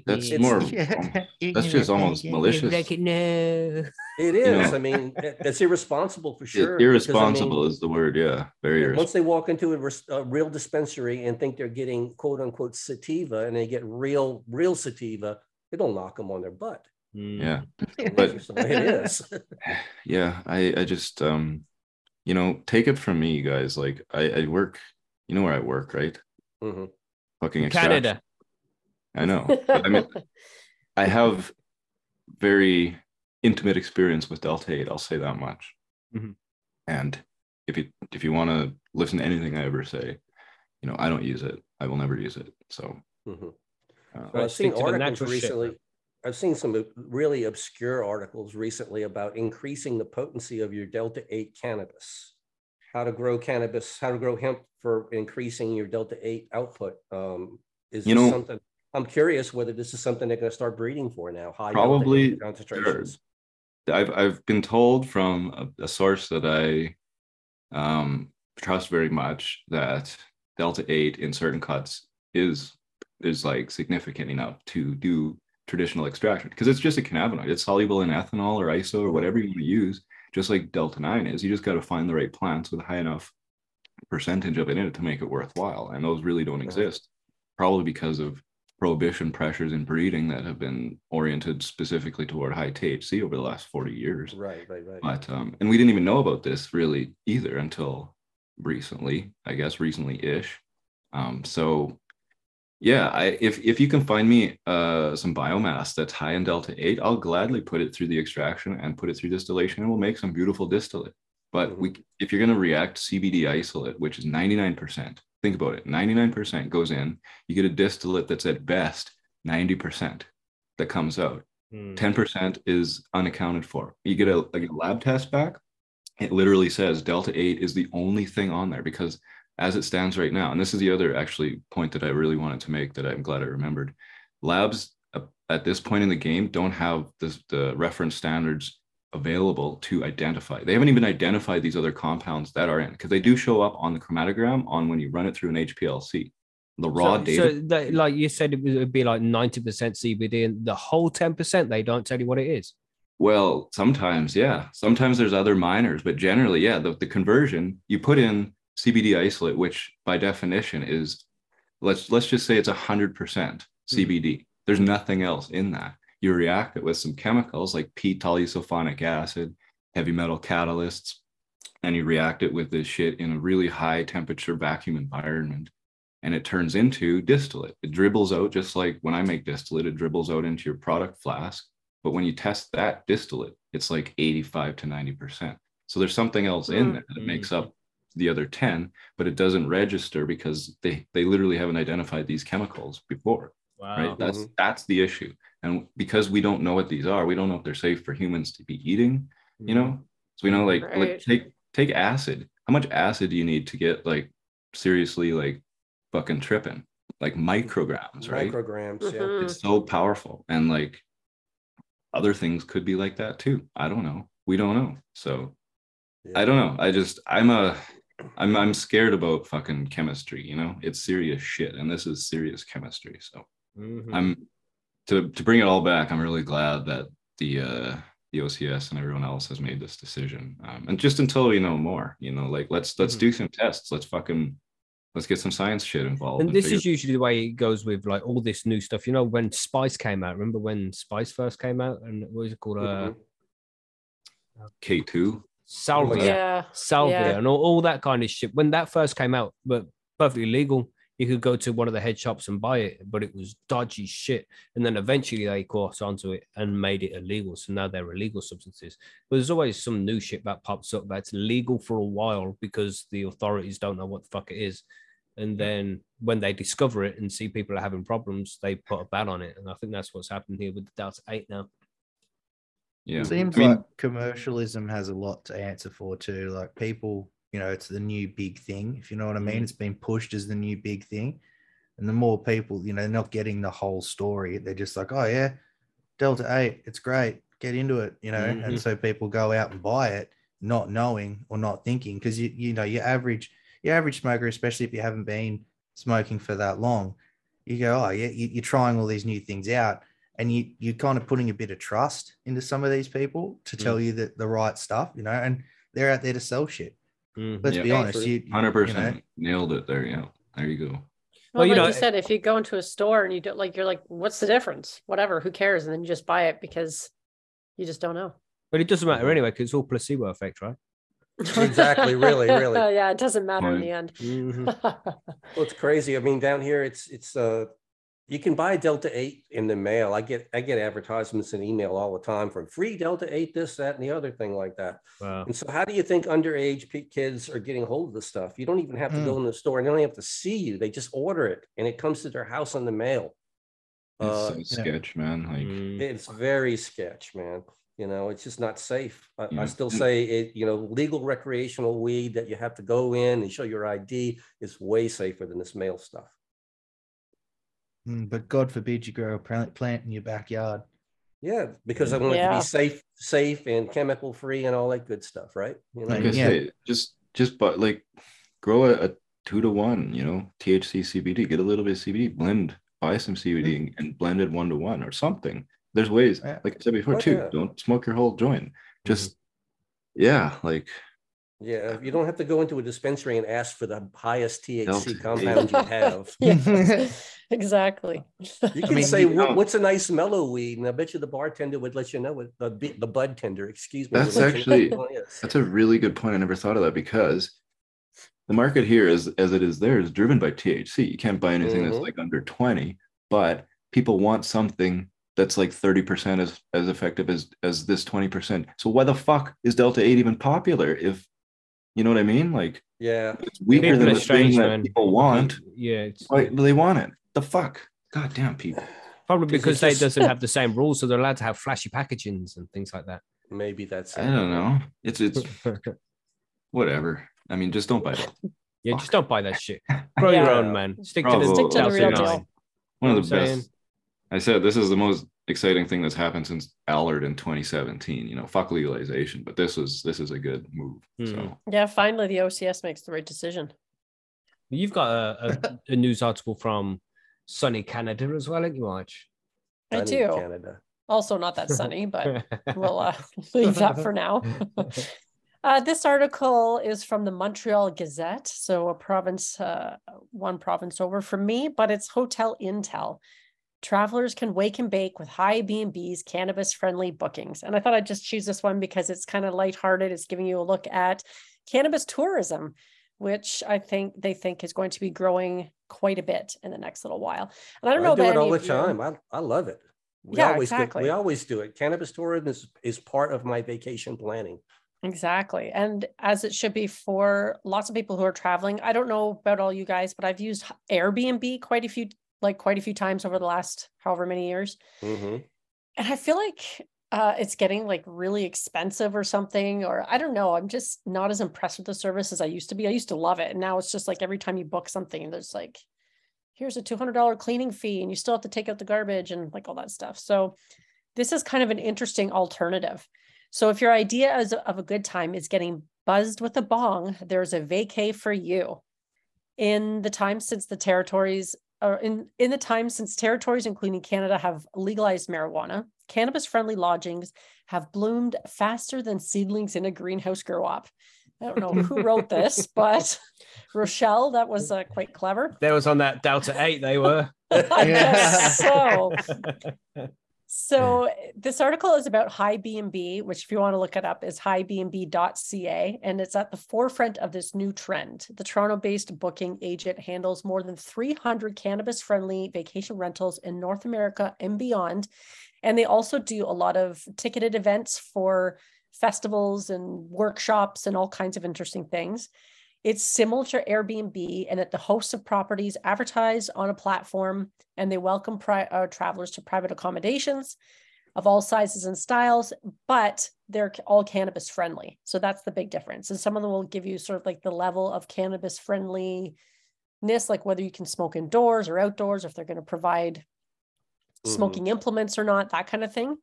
That's It's- more. Yeah. [laughs] That's just almost malicious. no. It is. know. I mean, it- it's irresponsible for sure. Ir- because, I mean, irresponsible is the word. Yeah, very Yeah. Once they walk into a, res- a real dispensary and think they're getting quote unquote sativa and they get real, real sativa, it'll knock them on their butt. Yeah, [laughs] But- just the way it is. [laughs] [sighs] yeah. I I just um, you know, take it from me, guys. Like I I work. You know where I work, right? Mm-hmm. Fucking. Canada. I know. [laughs] But I mean, I have very intimate experience with Delta 8, I'll say that much. Mhm. And if you if you want to listen to anything I ever say, you know, I don't use it. I will never use it. So Mhm. uh, Well, I've seen stick to the articles natural shit, recently. man. I've seen some really obscure articles recently about increasing the potency of your Delta 8 cannabis. How to grow cannabis, how to grow hemp for increasing your Delta 8 output. Um, is You this know- something? I'm curious whether this is something they're going to start breeding for now. high Probably, concentrations. I've I've been told from a, a source that I um, trust very much that delta eight in certain cuts is is like significant enough to do traditional extraction because it's just a cannabinoid. It's soluble in ethanol or iso or whatever you want to use, just like delta nine is. You just got to find the right plants with a high enough percentage of it in it to make it worthwhile, and those really don't exist. Probably because of prohibition pressures in breeding that have been oriented specifically toward high THC over the last 40 years. Right, right, right. But um, and we didn't even know about this really either until recently, I guess recently-ish. Um, so yeah, I if if you can find me uh some biomass that's high in delta 8, I'll gladly put it through the extraction and put it through distillation and we'll make some beautiful distillate. But we if you're gonna react CBD isolate, which is 99%, think about it, 99% goes in, you get a distillate that's at best 90% that comes out. Mm. 10% is unaccounted for. You get a, like a lab test back, it literally says Delta 8 is the only thing on there because as it stands right now, and this is the other actually point that I really wanted to make that I'm glad I remembered. Labs uh, at this point in the game don't have this, the reference standards available to identify. They haven't even identified these other compounds that are in because they do show up on the chromatogram on when you run it through an HPLC. The raw so, data. So, that, like you said, it would, it would be like ninety percent CBD, and the whole ten percent they don't tell you what it is. Well, sometimes, yeah. Sometimes there's other minors, but generally, yeah, the, the conversion, you put in CBD isolate, which by definition is let's let's just say it's hundred percent hmm. CBD. There's nothing else in that. You react it with some chemicals like p-toluenesulfonic acid, heavy metal catalysts, and you react it with this shit in a really high temperature vacuum environment. And it turns into distillate. It dribbles out just like when I make distillate, it dribbles out into your product flask. But when you test that distillate, it's like 85 to 90%. So there's something else in hmm. there that makes up the other 10, but it doesn't register because they they literally haven't identified these chemicals before. Wow. Right. That's that's the issue. And because we don't know what these are, we don't know if they're safe for humans to be eating, you know? So we know like, like take take acid. How much acid do you need to get like seriously like fucking tripping? Like micrograms, right? Micrograms, yeah. Mhm. It's so powerful. And like other things could be like that too. I don't know. We don't know. So Yeah. I don't know. I just I'm a I'm I'm scared about fucking chemistry, you know? It's serious shit and this is serious chemistry. So Mhm. I'm to to bring it all back, I'm really glad that the uh the OCS and everyone else has made this decision. Um, and just until we know more, you know, like let's let's Mhm. do some tests. Let's fucking let's get some science shit involved. and this figure- is usually the way it goes with like all this new stuff. You know, when Spice came out, remember when Spice first came out and what was it called? Uh, Mhm. K2. Salvia. Yeah. salvia Yeah. and all, all that kind of shit. When that first came out, but perfectly legal, you could go to one of the head shops and buy it, but it was dodgy shit. And then eventually they caught onto it and made it illegal. So now they're illegal substances. But there's always some new shit that pops up that's legal for a while because the authorities don't know what the fuck it is. And then when they discover it and see people are having problems, they put a ban on it. And I think that's what's happened here with the Delta 8 now. Yeah. Seems I mean, like commercialism has a lot to answer for too. Like people, you know, it's the new big thing. If you know what I mean, Mm. it's been pushed as the new big thing. And the more people, you know, they're not getting the whole story. They're just like, oh yeah, Delta 8, it's great. Get into it, you know. Mhm. And so people go out and buy it, not knowing or not thinking. Because you, you know, your average, your average smoker, especially if you haven't been smoking for that long, you go, oh yeah, you're trying all these new things out and you you're kind of putting a bit of trust into some of these people to tell you that the right stuff, you know, and they're out there to sell shit. Mhm. Let's Yeah. be honest, you, you- hundred you know, percent nailed it there. Yeah. There you go. Well, Well, you like know, you said, if you go into a store and you don't like, you're like, what's the difference? Whatever, who cares? And then you just buy it because you just don't know. But it doesn't matter anyway because it's all placebo effect, right? [laughs] Exactly, really, really. [laughs] yeah, it doesn't matter in the end. Mhm. [laughs] Well, it's crazy. I mean, down here, it's it's uh, you can buy Delta Eight in the mail. I get I get advertisements in email all the time from free Delta Eight, this, that, and the other thing like that. Wow. And so, how do you think underage kids are getting hold of the stuff? You don't even have to go in the store, and they don't even have to see you. They just order it, and it comes to their house in the mail. It's Uh, so sketch, man. Like Mm. it's very sketch, man. You know, it's just not safe. I, I still say it, you know, legal recreational weed that you have to go in and show your ID is way safer than this mail stuff. Mm, but God forbid you grow a plant plant in your backyard. Yeah, because I want it to be safe, safe and chemical free and all that good stuff, right? You know? like I Yeah. say, just just but like grow a, a two to one, you know, THC CBD, get a little bit of CBD, blend, buy some CBD and, and blend it one to one or something. There's ways, Yeah. like I said before, Oh, too. yeah. Don't smoke your whole joint. Just yeah, like Yeah, you don't have to go into a dispensary and ask for the highest THC Delta. compound you have. [laughs] yeah, exactly. You can mean, say, you know- "What's a nice mellow weed?" And I bet you the bartender would let you know what the the bud tender, excuse me. That's let you know actually- what one is. That's a really good point. I never thought of that because the market here, is as it is there, is driven by THC. You can't buy anything Mhm. that's like under 20, but people want something that's like 30% as, as effective as, as this 20%. So why the fuck is Delta 8 even popular if you know what I mean? Like Yeah, it's weaker People than the strange, thing that people want. Yeah, it's Why do they want it? The fuck? God damn people. probably 'Cause because it's they just- doesn't have [laughs] the same rules, so they're allowed to have flashy packagings and things like that. maybe that's. I don't know. It's it's [laughs] whatever. I mean, just don't buy it. yeah, just don't buy that shit. Grow your own, man. Stick to the, Stick to the real nine. deal. One of the I'm saying? best. I said this is the most exciting thing that's happened since Allard in 2017. You know, fuck legalization, but this was this is a good move. Hmm. So Yeah, finally the OCS makes the right decision. You've got a, a, [laughs] a news article from sunny Canada as well, haven't you, Arch? I Sunny do. Canada. Also not that sunny, but [laughs] we'll uh, leave that for now. [laughs] Uh, this article is from the Montreal Gazette, so a province, uh, one province over from me, but it's Hotel Intel. Travelers can wake and bake with high B&B's cannabis-friendly bookings. And I thought I'd just choose this one because it's kind of lighthearted. It's giving you a look at cannabis tourism, which I think they think is going to be growing quite a bit in the next little while. And I don't know do about it all the time. I, I love it. We Yeah, always do- exactly. we always do it. Cannabis tourism is, is part of my vacation planning. Exactly. And as it should be for lots of people who are traveling. I don't know about all you guys, but I've used Airbnb quite a few, like quite a few times over the last however many years. Mhm. And I feel like uh, it's getting like really expensive or something, or I don't know. I'm just not as impressed with the service as I used to be. I used to love it. And now it's just like every time you book something, there's like, here's a $200 cleaning fee and you still have to take out the garbage and like all that stuff. So this is kind of an interesting alternative. So if your idea is of a good time is getting buzzed with a bong, there's a vacay for you. In the time since the territories or in, in the time since territories, including Canada, have legalized marijuana, cannabis-friendly lodgings have bloomed faster than seedlings in a greenhouse grow up. I don't know who wrote this, [laughs] but Rochelle, that was uh, quite clever. There was on that Delta 8, they were. [laughs] I guess so. [laughs] So this article is about High B&B, which if you want to look it up is highbnb.ca and it's at the forefront of this new trend. The Toronto-based booking agent handles more than 300 cannabis-friendly vacation rentals in North America and beyond. And they also do a lot of ticketed events for festivals and workshops and all kinds of interesting things. It's similar to Airbnb in that the hosts of properties advertise on a platform and they welcome pri- uh, travelers to private accommodations of all sizes and styles, but they're all cannabis friendly. So that's the big difference. And some of them will give you sort of like the level of cannabis friendliness, like whether you can smoke indoors or outdoors, if they're going to provide Mhm. smoking implements or not, that kind of thing.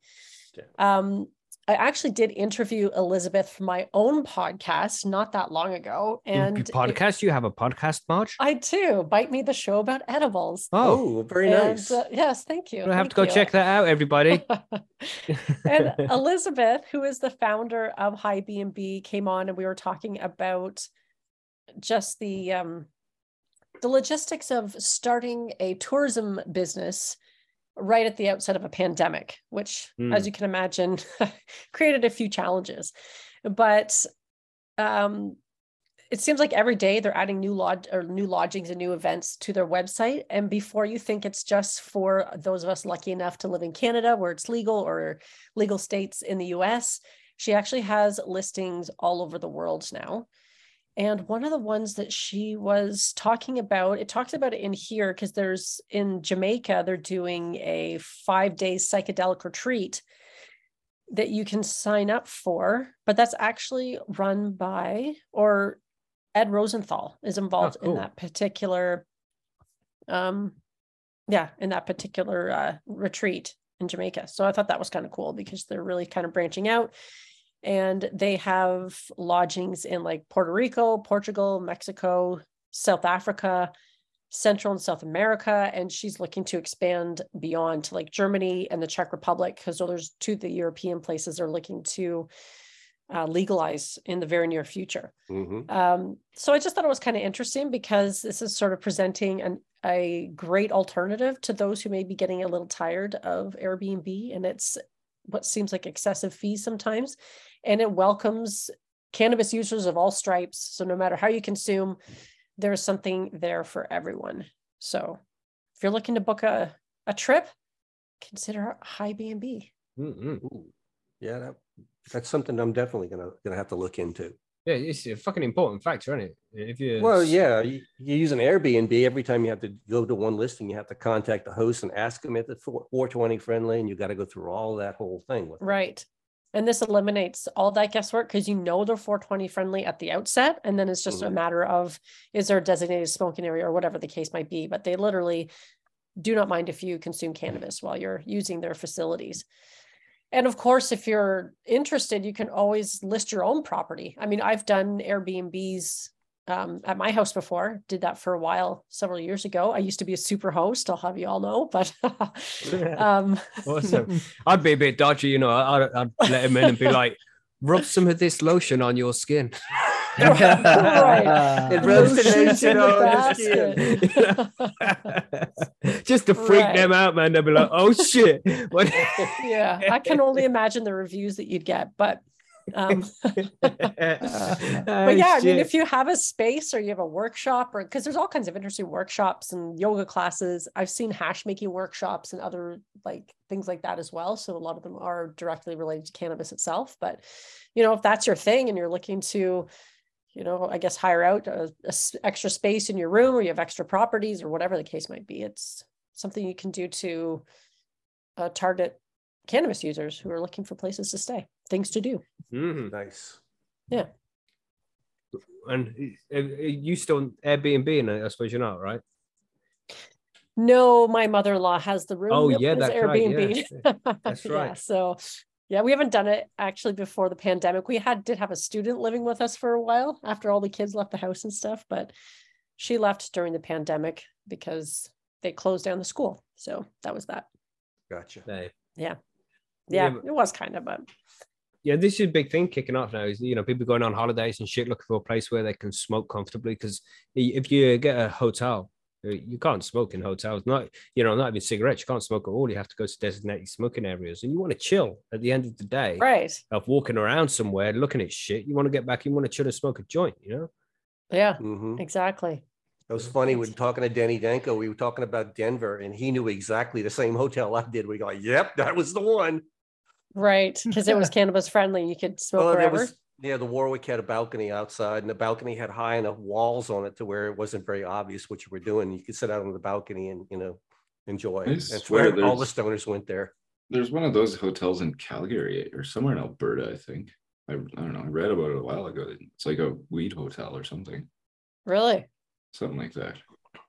Yeah. Um, I actually did interview Elizabeth for my own podcast not that long ago. And it- podcast? you have a podcast, March? I do. Bite Me the Show about edibles. Oh, Oh, very And, nice. uh, yes, thank you. I have to go you. check that out, everybody. [laughs] and [laughs] Elizabeth, who is the founder of High B&B, came on and we were talking about just the um, the logistics of starting a tourism business right at the outset of a pandemic, which, Mm. as you can imagine, [laughs] created a few challenges. But um, it seems like every day they're adding new lodge or new lodgings and new events to their website. And before you think it's just for those of us lucky enough to live in Canada where it's legal or legal states in the US, she actually has listings all over the world now. And one of the ones that she was talking about, it talks about it in here because there's in Jamaica, they're doing a five day psychedelic retreat that you can sign up for, but that's actually run by or Ed Rosenthal is involved cool. in that particular um yeah, in that particular uh retreat in Jamaica. So I thought that was kind of cool because they're really kind of branching out and they have lodgings in like Puerto Rico, Portugal, Mexico, South Africa, Central and South America, and she's looking to expand beyond to like Germany and the Czech Republic because those two of the European places are looking to uh, legalize in the very near future. Mhm. Um, so I just thought it was kind of interesting because this is sort of presenting an, a great alternative to those who may be getting a little tired of Airbnb, and it's what seems like excessive fees sometimes, and it welcomes cannabis users of all stripes. So no matter how you consume, there's something there for everyone. So if you're looking to book a, a trip, consider high B&B. Mm-mm. Ooh. Yeah, that, that's something I'm definitely gonna gonna have to look into. Yeah, it's a fucking important factor, isn't it? If you Well, yeah, you, you use an Airbnb every time you have to go to one listing, you have to contact the host and ask them if it's 420 friendly, and you got to go through all that whole thing. With Right. And this eliminates all that guesswork because you know they're 420 friendly at the outset. And then it's just a Mhm. matter of is there a designated smoking area or whatever the case might be. But they literally do not mind if you consume cannabis while you're using their facilities. And of course, if you're interested, you can always list your own property. I mean, I've done Airbnbs um, at my house before. Did that for a while several years ago. I used to be a super host. I'll have you all know, but [laughs] [laughs] um, Awesome. [laughs] I'd be a bit dodgy, you know. I'd, I'd let him in and be like, rub some of this lotion on your skin. Right. It rubs the lotion on the skin. Just to freak Right. them out, man. They'll be like, oh shit. What? yeah, I can only imagine the reviews that you'd get, but um, [laughs] but yeah, I mean, if you have a space or you have a workshop, or because there's all kinds of interesting workshops and yoga classes. I've seen hash making workshops and other like things like that as well. So a lot of them are directly related to cannabis itself. But you know, if that's your thing and you're looking to, you know, I guess hire out a, a s- extra space in your room, or you have extra properties, or whatever the case might be, it's something you can do to uh, target cannabis users who are looking for places to stay, things to do. Mhm. Nice. Yeah. And you still Airbnb, and I suppose you're not, right? No, my mother-in-law has the room. Oh, yeah, was that's right, Airbnb. [laughs] That's Yeah, right. so yeah, we haven't done it actually before the pandemic. We had did have a student living with us for a while after all the kids left the house and stuff, but she left during the pandemic because they closed down the school. So that was that. Gotcha. Hey. Yeah, Yeah, but- it was kind of, but yeah, this is a big thing kicking off now. Is you know people going on holidays and shit, looking for a place where they can smoke comfortably. Because if you get a hotel, uh, you can't smoke in hotels. Not you know not even cigarettes. You can't smoke at all. You have to go to designated smoking areas, and you want to chill at the end of the day. right. Of walking around somewhere, looking at shit, you want to get back. You want to chill and smoke a joint. You know. Yeah, hmm exactly. It was funny when talking to Danny Danko, we were talking about Denver and he knew exactly the same hotel I did. We go, yep, that was the one. Right. Because it was [laughs] cannabis friendly. You could smoke Well, wherever. was, yeah, the Warwick had a balcony outside and the balcony had high enough walls on it to where it wasn't very obvious what you were doing. You could sit out on the balcony and, you know, enjoy. I That's swear where all the stoners went there. There's one of those hotels in Calgary or somewhere in Alberta, I think. I, I don't know. I read about it a while ago. It's like a weed hotel or something, Really? Something like that.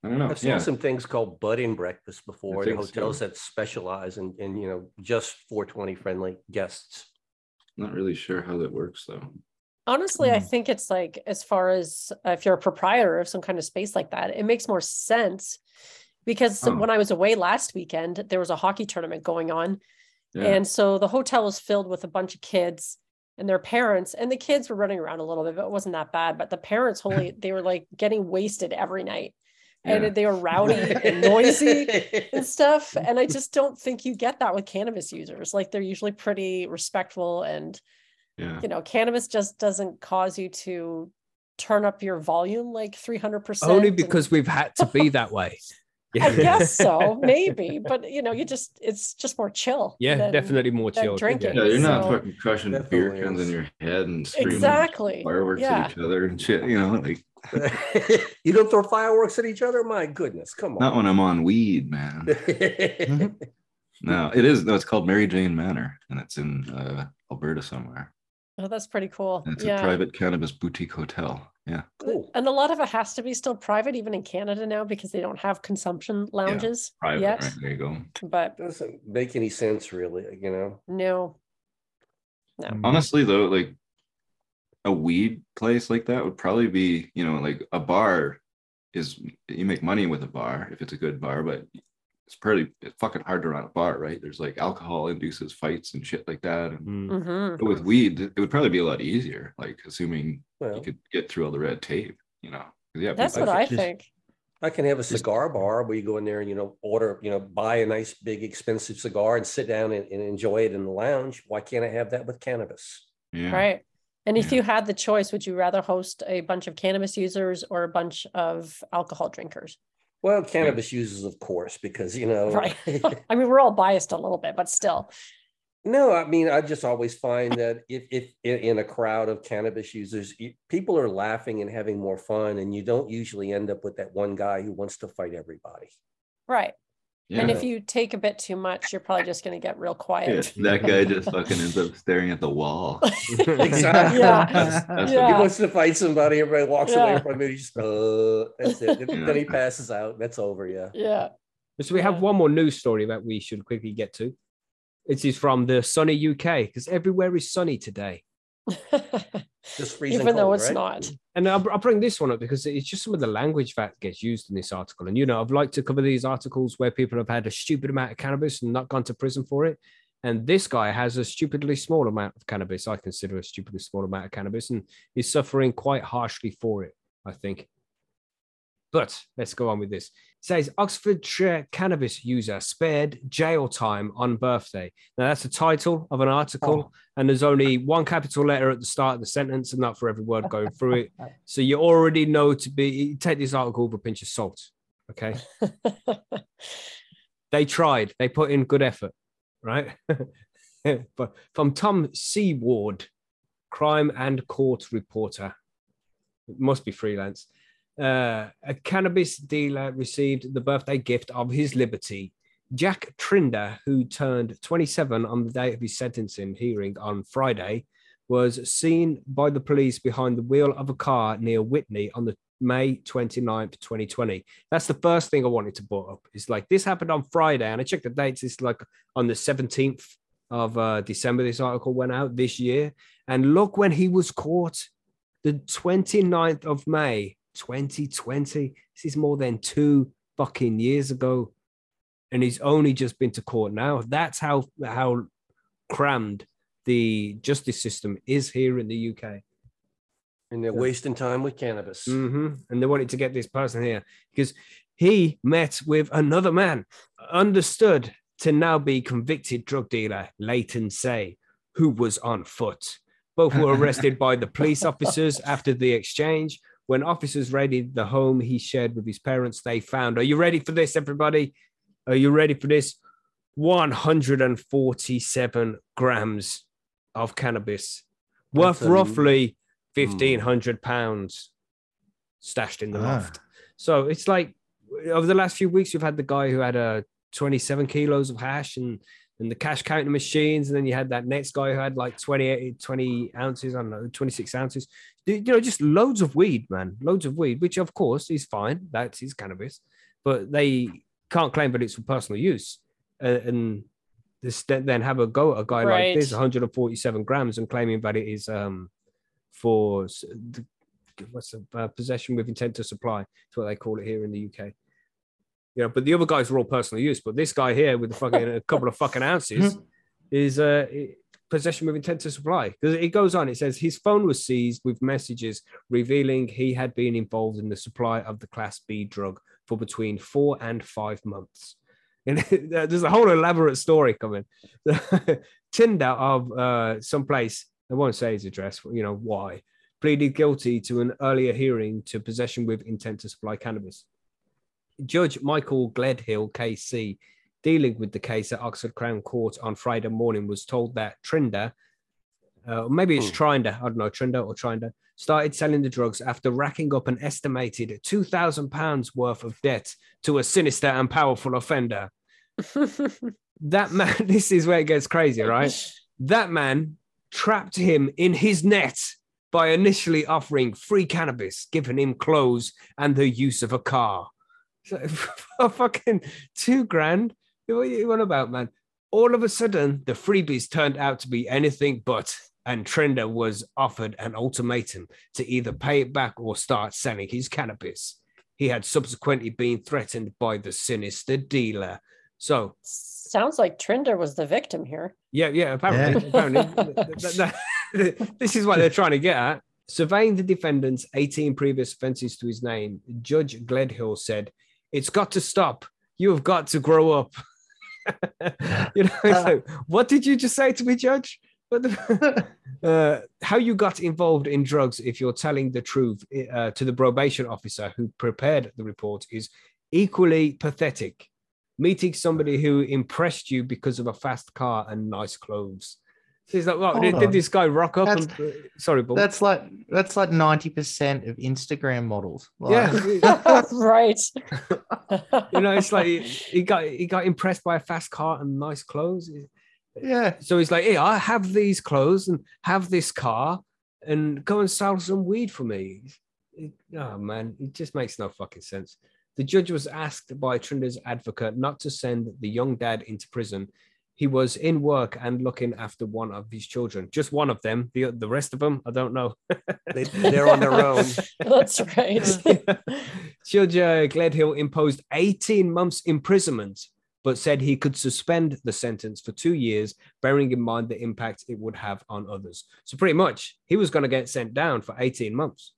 I don't know. I've seen Yeah, some things called budding and breakfast before, the think so. hotels that specialize in, in, you know, just 420 friendly guests. not really sure how that works though. Honestly, I Mm. think it's like as far as uh, if you're a proprietor of some kind of space like that, it makes more sense because Oh. when I was away last weekend, there was a hockey tournament going on. Yeah. And so the hotel was filled with a bunch of kids and their parents, and the kids were running around a little bit, but it wasn't that bad. But the parents [laughs] holy, they were like getting wasted every night. Yeah. And they were rowdy [laughs] and noisy [laughs] and stuff. And I just don't think you get that with cannabis users. Like they're usually pretty respectful and yeah. you know, cannabis just doesn't cause you to turn up your volume like 300%. Only and- because we've had to be that way. I guess so, [laughs] maybe, but you know, you just, it's just more chill. Yeah, than- definitely more than chilled. drinking. Yeah, you're not So- fucking crushing beer Definitely cans in your head and screaming Exactly. fireworks Yeah. at each other and shit. You know, like [laughs] you don't throw fireworks at each other? My goodness, come on. not when I'm on weed, man. [laughs] No, it is. No, it's called Mary Jane Manor, and it's in uh, Alberta somewhere. Oh, that's pretty cool. And it's a private cannabis boutique hotel. Yeah, cool. And a lot of it has to be still private, even in Canada now, because they don't have consumption lounges private. yet. Right there you go. But Doesn't make any sense, really. You know, No. no, mm. Honestly, though, like a weed place like that would probably be, you know, like a bar is you make money with a bar if it's a good bar, but it's pretty it's fucking hard to run a bar, right? There's like alcohol induces fights and shit like that. And Mm. Mhm. but with weed, it would probably be a lot easier, like assuming well, you could get through all the red tape, you know. Yeah, that's what I just- think. I can have a cigar bar where you go in there and, you know, order, you know, buy a nice, big, expensive cigar and sit down and, and enjoy it in the lounge. Why can't I have that with cannabis? yeah. Right. And if Yeah. you had the choice, would you rather host a bunch of cannabis users or a bunch of alcohol drinkers? Well, cannabis users, of course, because, you [laughs] know, Right. [laughs] [laughs] I mean, we're all biased a little bit, but still. No, I mean, I just always find that if, if in, in a crowd of cannabis users, people are laughing and having more fun, and you don't usually end up with that one guy who wants to fight everybody. Right. Yeah. And if you take a bit too much, you're probably just going to get real Yeah, quiet. that guy [laughs] just fucking ends up staring at the wall. [laughs] Exactly. Yeah. [laughs] That's, that's He Yeah. what wants to fight somebody, everybody walks away from him, he just, uh, that's it. Yeah. Then he passes out, that's over, yeah. Yeah. So we have Yeah. one more news story that we should quickly get to. It is is from the sunny UK because everywhere is sunny today. Just [laughs] freezing Even though it's right? not. And I'll, I'll bring this one up because it's just some of the language that gets used in this article. And, you know, I've liked to cover these articles where people have had a stupid amount of cannabis and not gone to prison for it. And this guy has a stupidly small amount of cannabis. I consider a stupidly small amount of cannabis and is suffering quite harshly for it, I think. But let's go on with this. It says Oxfordshire cannabis user spared jail time on birthday. Now that's the title of an article, oh. and there's only one capital letter at the start of the sentence, and not for every word going [laughs] through it. So you already know to be take this article with a pinch of salt. Okay. [laughs] They tried, they put in good effort, right? [laughs] but from Tom Seaward, crime and court reporter. It must be freelance. Uh, a cannabis dealer received the birthday gift of his liberty. Jack Trinder, who turned 27 on the day of his sentencing hearing on Friday, was seen by the police behind the wheel of a car near Witney on the May 29th, 2020. That's the first thing I wanted to put up. It's like this happened on Friday, and I checked the dates. It's like on the 17th of uh, December, this article went out this year. And look when he was caught, the 29th of May, 2020. This is more than two fucking years ago. And he's only just been to court now. That's how how crammed the justice system is here in the UK. And they're wasting time with cannabis. hmm And they wanted to get this person here because he met with another man, understood to now be convicted drug dealer Leighton Say, who was on foot. Both were arrested by the police officers after the exchange. When officers raided the home he shared with his parents, they found, Are you ready for this, everybody? Are you ready for this? 147 grams of cannabis, worth That's a- roughly 1,500 pounds stashed in the Ah. loft. So it's like over the last few weeks, we've had the guy who had a 27 kilos of hash and and the cash counting machines, and then you had that next guy who had like 28, 20 ounces, I don't know, 26 ounces. You know, just loads of weed, man, loads of weed, which of course is fine. That's his cannabis, but they can't claim that it's for personal use. Uh, and this then have a go at a guy like this, 147 grams, and claiming that it is um for the- what's the uh, possession with intent to supply. It's what they call it here in the UK. You know, but the other guys were all personal use. But this guy here with the fucking a couple of fucking ounces [laughs] is uh possession with intent to supply. Because it goes on, it says his phone was seized with messages revealing he had been involved in the supply of the class B drug for between four and five months. [laughs] And there's a whole elaborate story coming. [laughs] Tinder of uh someplace, I won't say his address, you know why, pleaded guilty to an earlier hearing to possession with intent to supply cannabis. Judge Michael Gledhill, KC, dealing with the case at Oxford Crown Court on Friday morning, was told that Trinder, uh, maybe it's Trinder, I don't know, Trinder or Trinder, started selling the drugs after racking up an estimated £2,000 worth of debt to a sinister and powerful offender. [laughs] That man, [laughs] this is where it gets crazy, right? That man trapped him in his net by initially offering free cannabis, giving him clothes and the use of a car. So, [laughs] fucking two grand. What are you on about, man? All of a sudden, the freebies turned out to be anything but, and Trinder was offered an ultimatum to either pay it back or start selling his cannabis. He had subsequently been threatened by the sinister dealer. So, Sounds like Trinder was the victim here. yeah, yeah, apparently. apparently. [laughs] Th- th- th- this is what they're trying to get at. Surveying the defendant's 18 previous offences to his name, Judge Gledhill said, It's got to stop. You have got to grow up. [laughs] you know, it's like, what did you just say to me, Judge? The, [laughs] uh, how you got involved in drugs, if you're telling the truth uh, to the probation officer who prepared the report, is equally pathetic. Meeting somebody who impressed you because of a fast car and nice clothes. So he's like, well, did, did this guy rock up? That's- And, uh, sorry, Paul. That's like that's like ninety percent of Instagram models. Like, yeah. [laughs] [laughs] right. you know, it's like he, [laughs] he got he got impressed by a fast car and nice clothes. yeah. So he's like, "Hey, I have these clothes and have this car, and go and sell some weed for me." It- oh man, it just makes no fucking sense. The judge was asked by Trinder's advocate not to send the young dad into prison he was in work and looking after one of his children, just one of them. The the rest of them, I don't know. They, [laughs] they're on their own. [laughs] That's right. [laughs] Judge uh, Gledhill imposed 18 months imprisonment, but said he could suspend the sentence for two years, bearing in mind the impact it would have on others. So pretty much, he was going to get sent down for 18 months.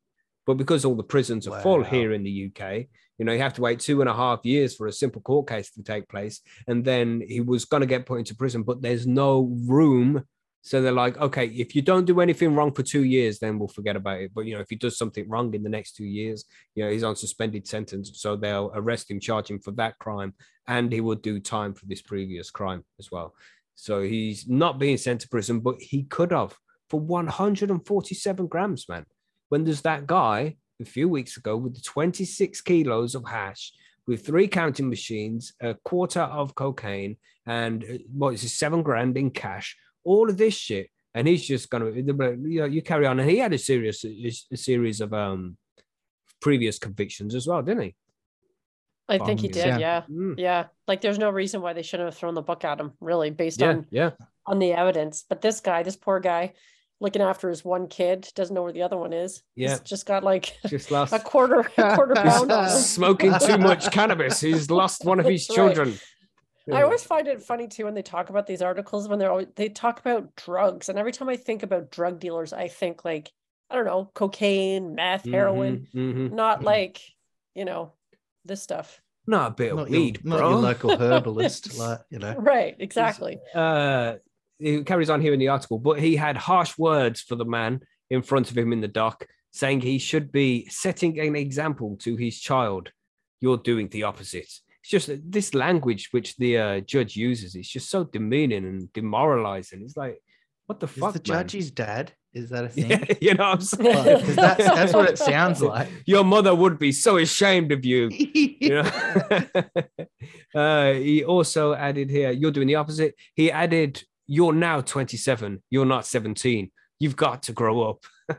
But because all the prisons are full here in the UK, you know, you have to wait two and a half years for a simple court case to take place. And then he was going to get put into prison, but there's no room. So they're like, okay, if you don't do anything wrong for two years, then we'll forget about it. But, you know, if he does something wrong in the next two years, you know, he's on suspended sentence. So they'll arrest him, charge him for that crime, and he will do time for this previous crime as well. So he's not being sent to prison, but he could have for 147 grams, man. When there's that guy a few weeks ago with the 26 kilos of hash with three counting machines, a quarter of cocaine, and uh, what is it, seven grand in cash, all of this shit. And he's just gonna, you know, you carry on. And he had a serious, a series of um previous convictions as well, didn't he? I think he did. yeah. Yeah. Mm. Yeah. Like there's no reason why they shouldn't have thrown the book at him, really, based Yeah, on yeah. on the evidence. But this guy, this poor guy, looking after his one kid, doesn't know where the other one is. He's Yeah. just got like [laughs] Just lost. a quarter [laughs] a quarter pound smoking too [laughs] much cannabis. He's lost one of his That's right. children. I always find it funny too when they talk about these articles when they're always, they talk about drugs, and every time I think about drug dealers, I think like I don't know, cocaine, meth, heroin, Mhm, mhm. not like you know this stuff. Not a bit of Not weed, your, not your local herbalist, like you know. Right, exactly. uh, it carries on here in the article, but he had harsh words for the man in front of him in the dock, saying he should be setting an example to his child. You're doing the opposite. It's just this language which the uh, judge uses is just so demeaning and demoralizing. It's like, what the Is fuck, the man? judge his dad? Is that a [laughs] thing? Yeah, you know what I'm saying? That's that's what it [laughs] sounds like. Your mother would be so ashamed of you. you know? [laughs] uh, he also added here, you're doing the opposite. He added, you're now 27, you're not 17. You've got to grow up. [laughs]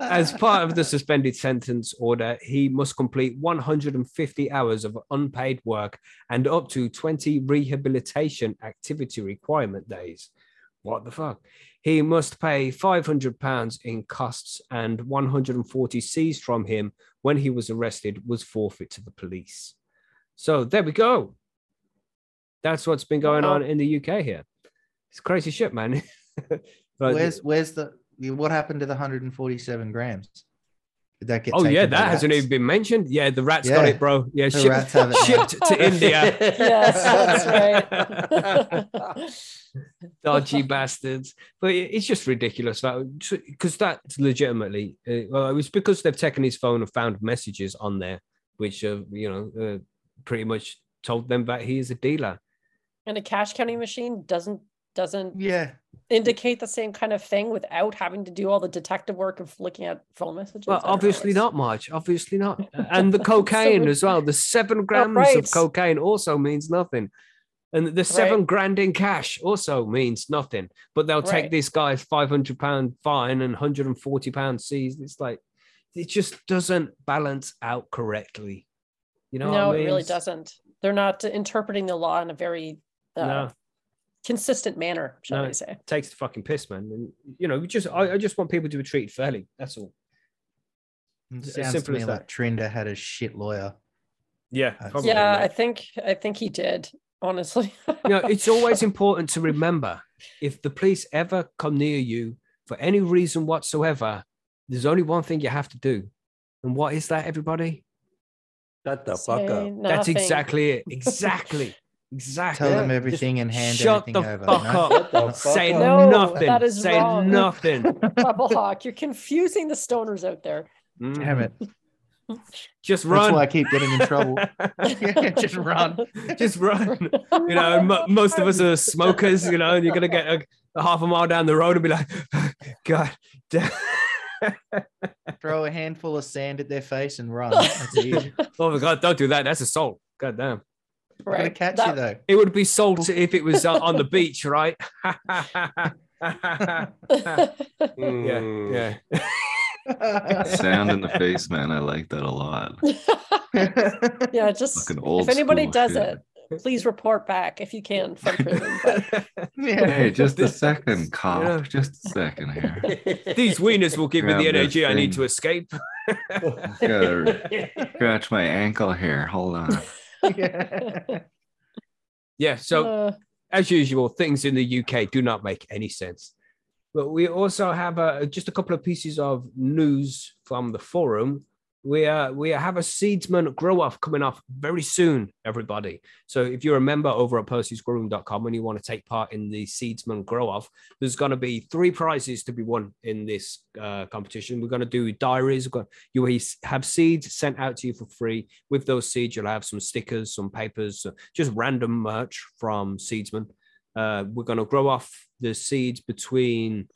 As part of the suspended sentence order, he must complete 150 hours of unpaid work and up to 20 rehabilitation activity requirement days. What the fuck? He must pay 500 pounds in costs and 140 seized from him when he was arrested was forfeit to the police. So there we go. That's what's been going Wow. on in the UK here. It's crazy shit, man. [laughs] But- where's where's the what happened to the 147 grams? Did that get? oh yeah, that hasn't even been mentioned. Yeah, the rats got it, bro. Yeah, The ship- rats have it shipped to India. [laughs] Yes, that's right. [laughs] dodgy bastards. But it's just ridiculous because that's legitimately. Uh, well, it was because they've taken his phone and found messages on there, which uh, you know uh, pretty much told them that he is a dealer. and a cash counting machine doesn't doesn't Yeah, indicate the same kind of thing without having to do all the detective work of looking at phone messages. Well, I know, obviously it's- not much. Obviously not. [laughs] And the cocaine So- as well. The seven grams of right. cocaine also means nothing. And the seven Right. grand in cash also means nothing. But they'll take Right. this guy's 500 pound fine and 140 pound seized. It's like, it just doesn't balance out correctly. You know, no, what I it really doesn't. They're not interpreting the law in a very uh, No. Consistent manner, shall No. I say? takes the fucking piss, man. And you know, we just I, I just want people to be treated fairly. That's all. it As sounds to simple me as like that. Trinder had a shit lawyer. Yeah, probably, yeah, mate. I think I think he did. Honestly, you know, it's always [laughs] important to remember if the police ever come near you for any reason whatsoever, there's only one thing you have to do. And what is that, everybody? Shut the fuck Say up. That's exactly it. Exactly. [laughs] Exactly. Tell them Yeah, everything and hand Shut everything the over. fuck no? up. The fuck Say up. No, nothing. that is Say wrong. nothing. [laughs] Bubble Hawk, you're confusing the stoners out there. Mhm. Damn it. Just run. That's why I keep getting in trouble. [laughs] Just run. Just run. You know, and mo- most of us are smokers, you know, and you're going to get a, a half a mile down the road and be like, [sighs] God damn. [laughs] Throw a handful of sand at their face and run. That's. Oh my God, don't do that. That's assault. God damn. I'm gonna right. catch that- you though. It would be salt if it was uh, on the [laughs] beach, right? [laughs] yeah, Mm. yeah. [laughs] Sand in the face, man. I like that a lot. yeah, just if anybody does shit. it, please report back if you can from prison. But Hey, just a second, cop. Yeah. Just a second here. These wieners will give me the Grab this energy I need to escape. Gotta scratch my ankle here. Hold on. [laughs] Yeah. So uh, as usual, things in the UK do not make any sense. But we also have uh, just a couple of pieces of news from the forum. We uh, we have a seedsman grow off coming off very soon, everybody. So if you're a member over at percysgrowroom.com and you want to take part in the seedsman grow off, there's going to be three prizes to be won in this uh, competition. We're going to do diaries. We're going, you have seeds sent out to you for free. With those seeds, you'll have some stickers, some papers, uh, just random merch from seedsman. Uh, we're going to grow off the seeds between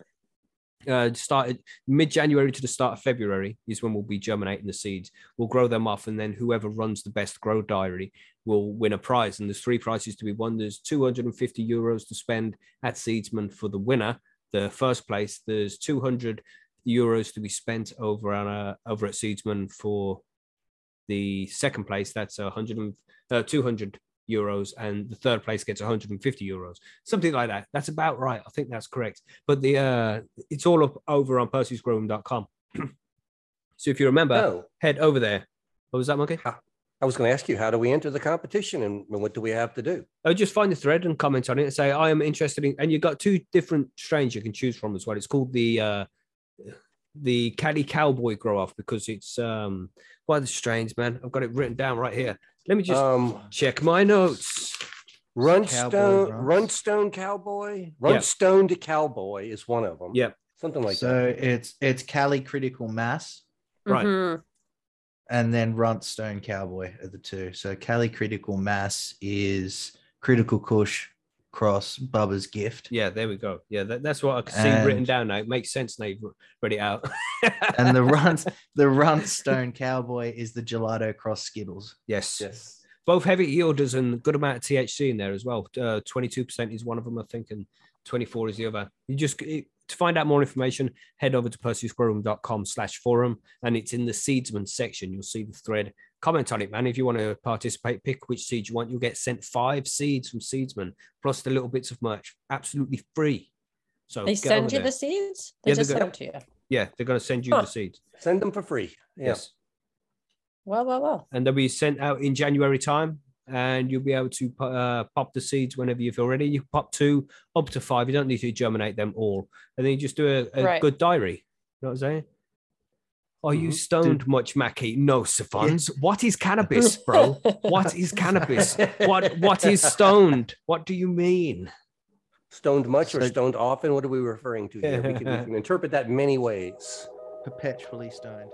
uh, started mid January to the start of February is when we'll be germinating the seeds. We'll grow them off, and then whoever runs the best grow diary will win a prize. And there's three prizes to be won. There's 250 euros to spend at Seedsman for the winner. The first place. There's 200 euros to be spent over on uh, over at Seedsman for the second place. That's 100 and, uh, 200 euros, and the third place gets 150 euros something like that. That's about right. I think that's correct. But the uh, it's all up over on percysgrowroom.com. [clears throat] so if you remember, Oh, head over there. What was that, Monkey? I was going to ask you, how do we enter the competition and what do we have to do? Oh, just find the thread and comment on it and say I am interested in. And you've got two different strains you can choose from as well. It's called the uh, the Caddy Cowboy Grow Off because it's um what are the strains, man? I've got it written down right here. Let me just Um, check my notes. Runstone, Cowboy Runstone Cowboy, Runstone to Cowboy is one of them. Yep. something like so that. So it's it's Cali Critical Mass Right. mhm. and then Runtstone Cowboy are the two. So Cali Critical Mass is Critical Kush cross Bubba's gift. Yeah, there we go. Yeah, that, that's what I can see written down now. It makes sense now you've read it out. And the [laughs] runt the Runtstone Cowboy is the Gelato Cross Skittles. yes. Yes. both heavy yielders and good amount of THC in there as well. Uh, 22% is one of them, I think, and 24 is the other. You just it, to find out more information, head over to percysgrowroom.com slash forum and it's in the seedsman section. You'll see the thread. Comment on it, man. If you want to participate, pick which seed you want. You'll get sent five seeds from Seedsman plus the little bits of merch absolutely free. So They send you there. the seeds. They Yeah, they're just good. send to you. Yeah, they're going to send you Huh. the seeds. Send them for free. Yeah. Yes. Well, well, well. and they'll be sent out in January time. And you'll be able to uh, pop the seeds whenever you feel ready. You pop two up to five. You don't need to germinate them all, and then you just do a, a Right. good diary. You know what I'm saying? Are you Mhm. stoned much, Mackie? No, Safons. What is cannabis, bro? what is cannabis? What What is [laughs] stoned? What do you mean? Stoned much or stoned often? What are we referring to here? We can, we can [laughs] interpret that many ways. Perpetually stoned.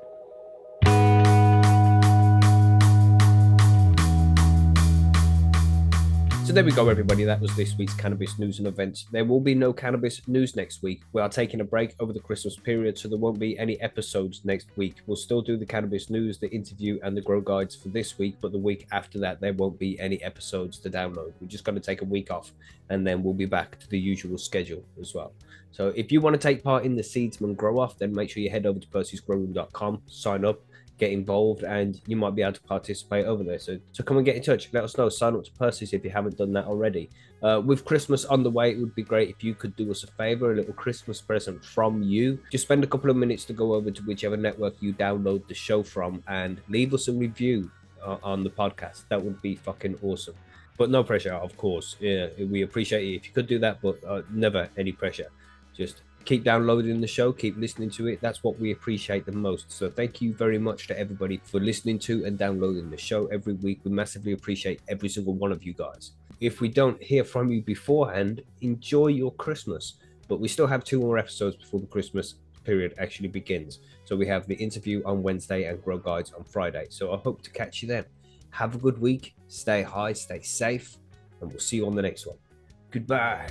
There we go, everybody. That was this week's cannabis news and events. There will be no cannabis news next week. We are taking a break over the Christmas period, so there won't be any episodes next week. We'll still do the cannabis news, the interview, and the grow guides for this week, but the week after that, there won't be any episodes to download. We're just going to take a week off, and then we'll be back to the usual schedule as well. So if you want to take part in the Seedsman Grow Off, then make sure you head over to percysgrowroom.com, sign up, get involved and you might be able to participate over there. So, so come and get in touch. Let us know. Sign up to Percy's if you haven't done that already. Uh, with Christmas on the way, it would be great if you could do us a favor, a little Christmas present from you. Just spend a couple of minutes to go over to whichever network you download the show from and leave us a review uh, on the podcast. That would be fucking awesome. But no pressure, of course. Yeah, we appreciate it if you could do that, but uh, never any pressure. Just keep downloading the show, keep listening to it. That's what we appreciate the most. So thank you very much to everybody for listening to and downloading the show every week. We massively appreciate every single one of you guys. If we don't hear from you beforehand, enjoy your Christmas. But we still have two more episodes before the Christmas period actually begins. So we have the interview on Wednesday and Grow Guides on Friday. So I hope to catch you then. Have a good week. Stay high, stay safe, and we'll see you on the next one. Goodbye.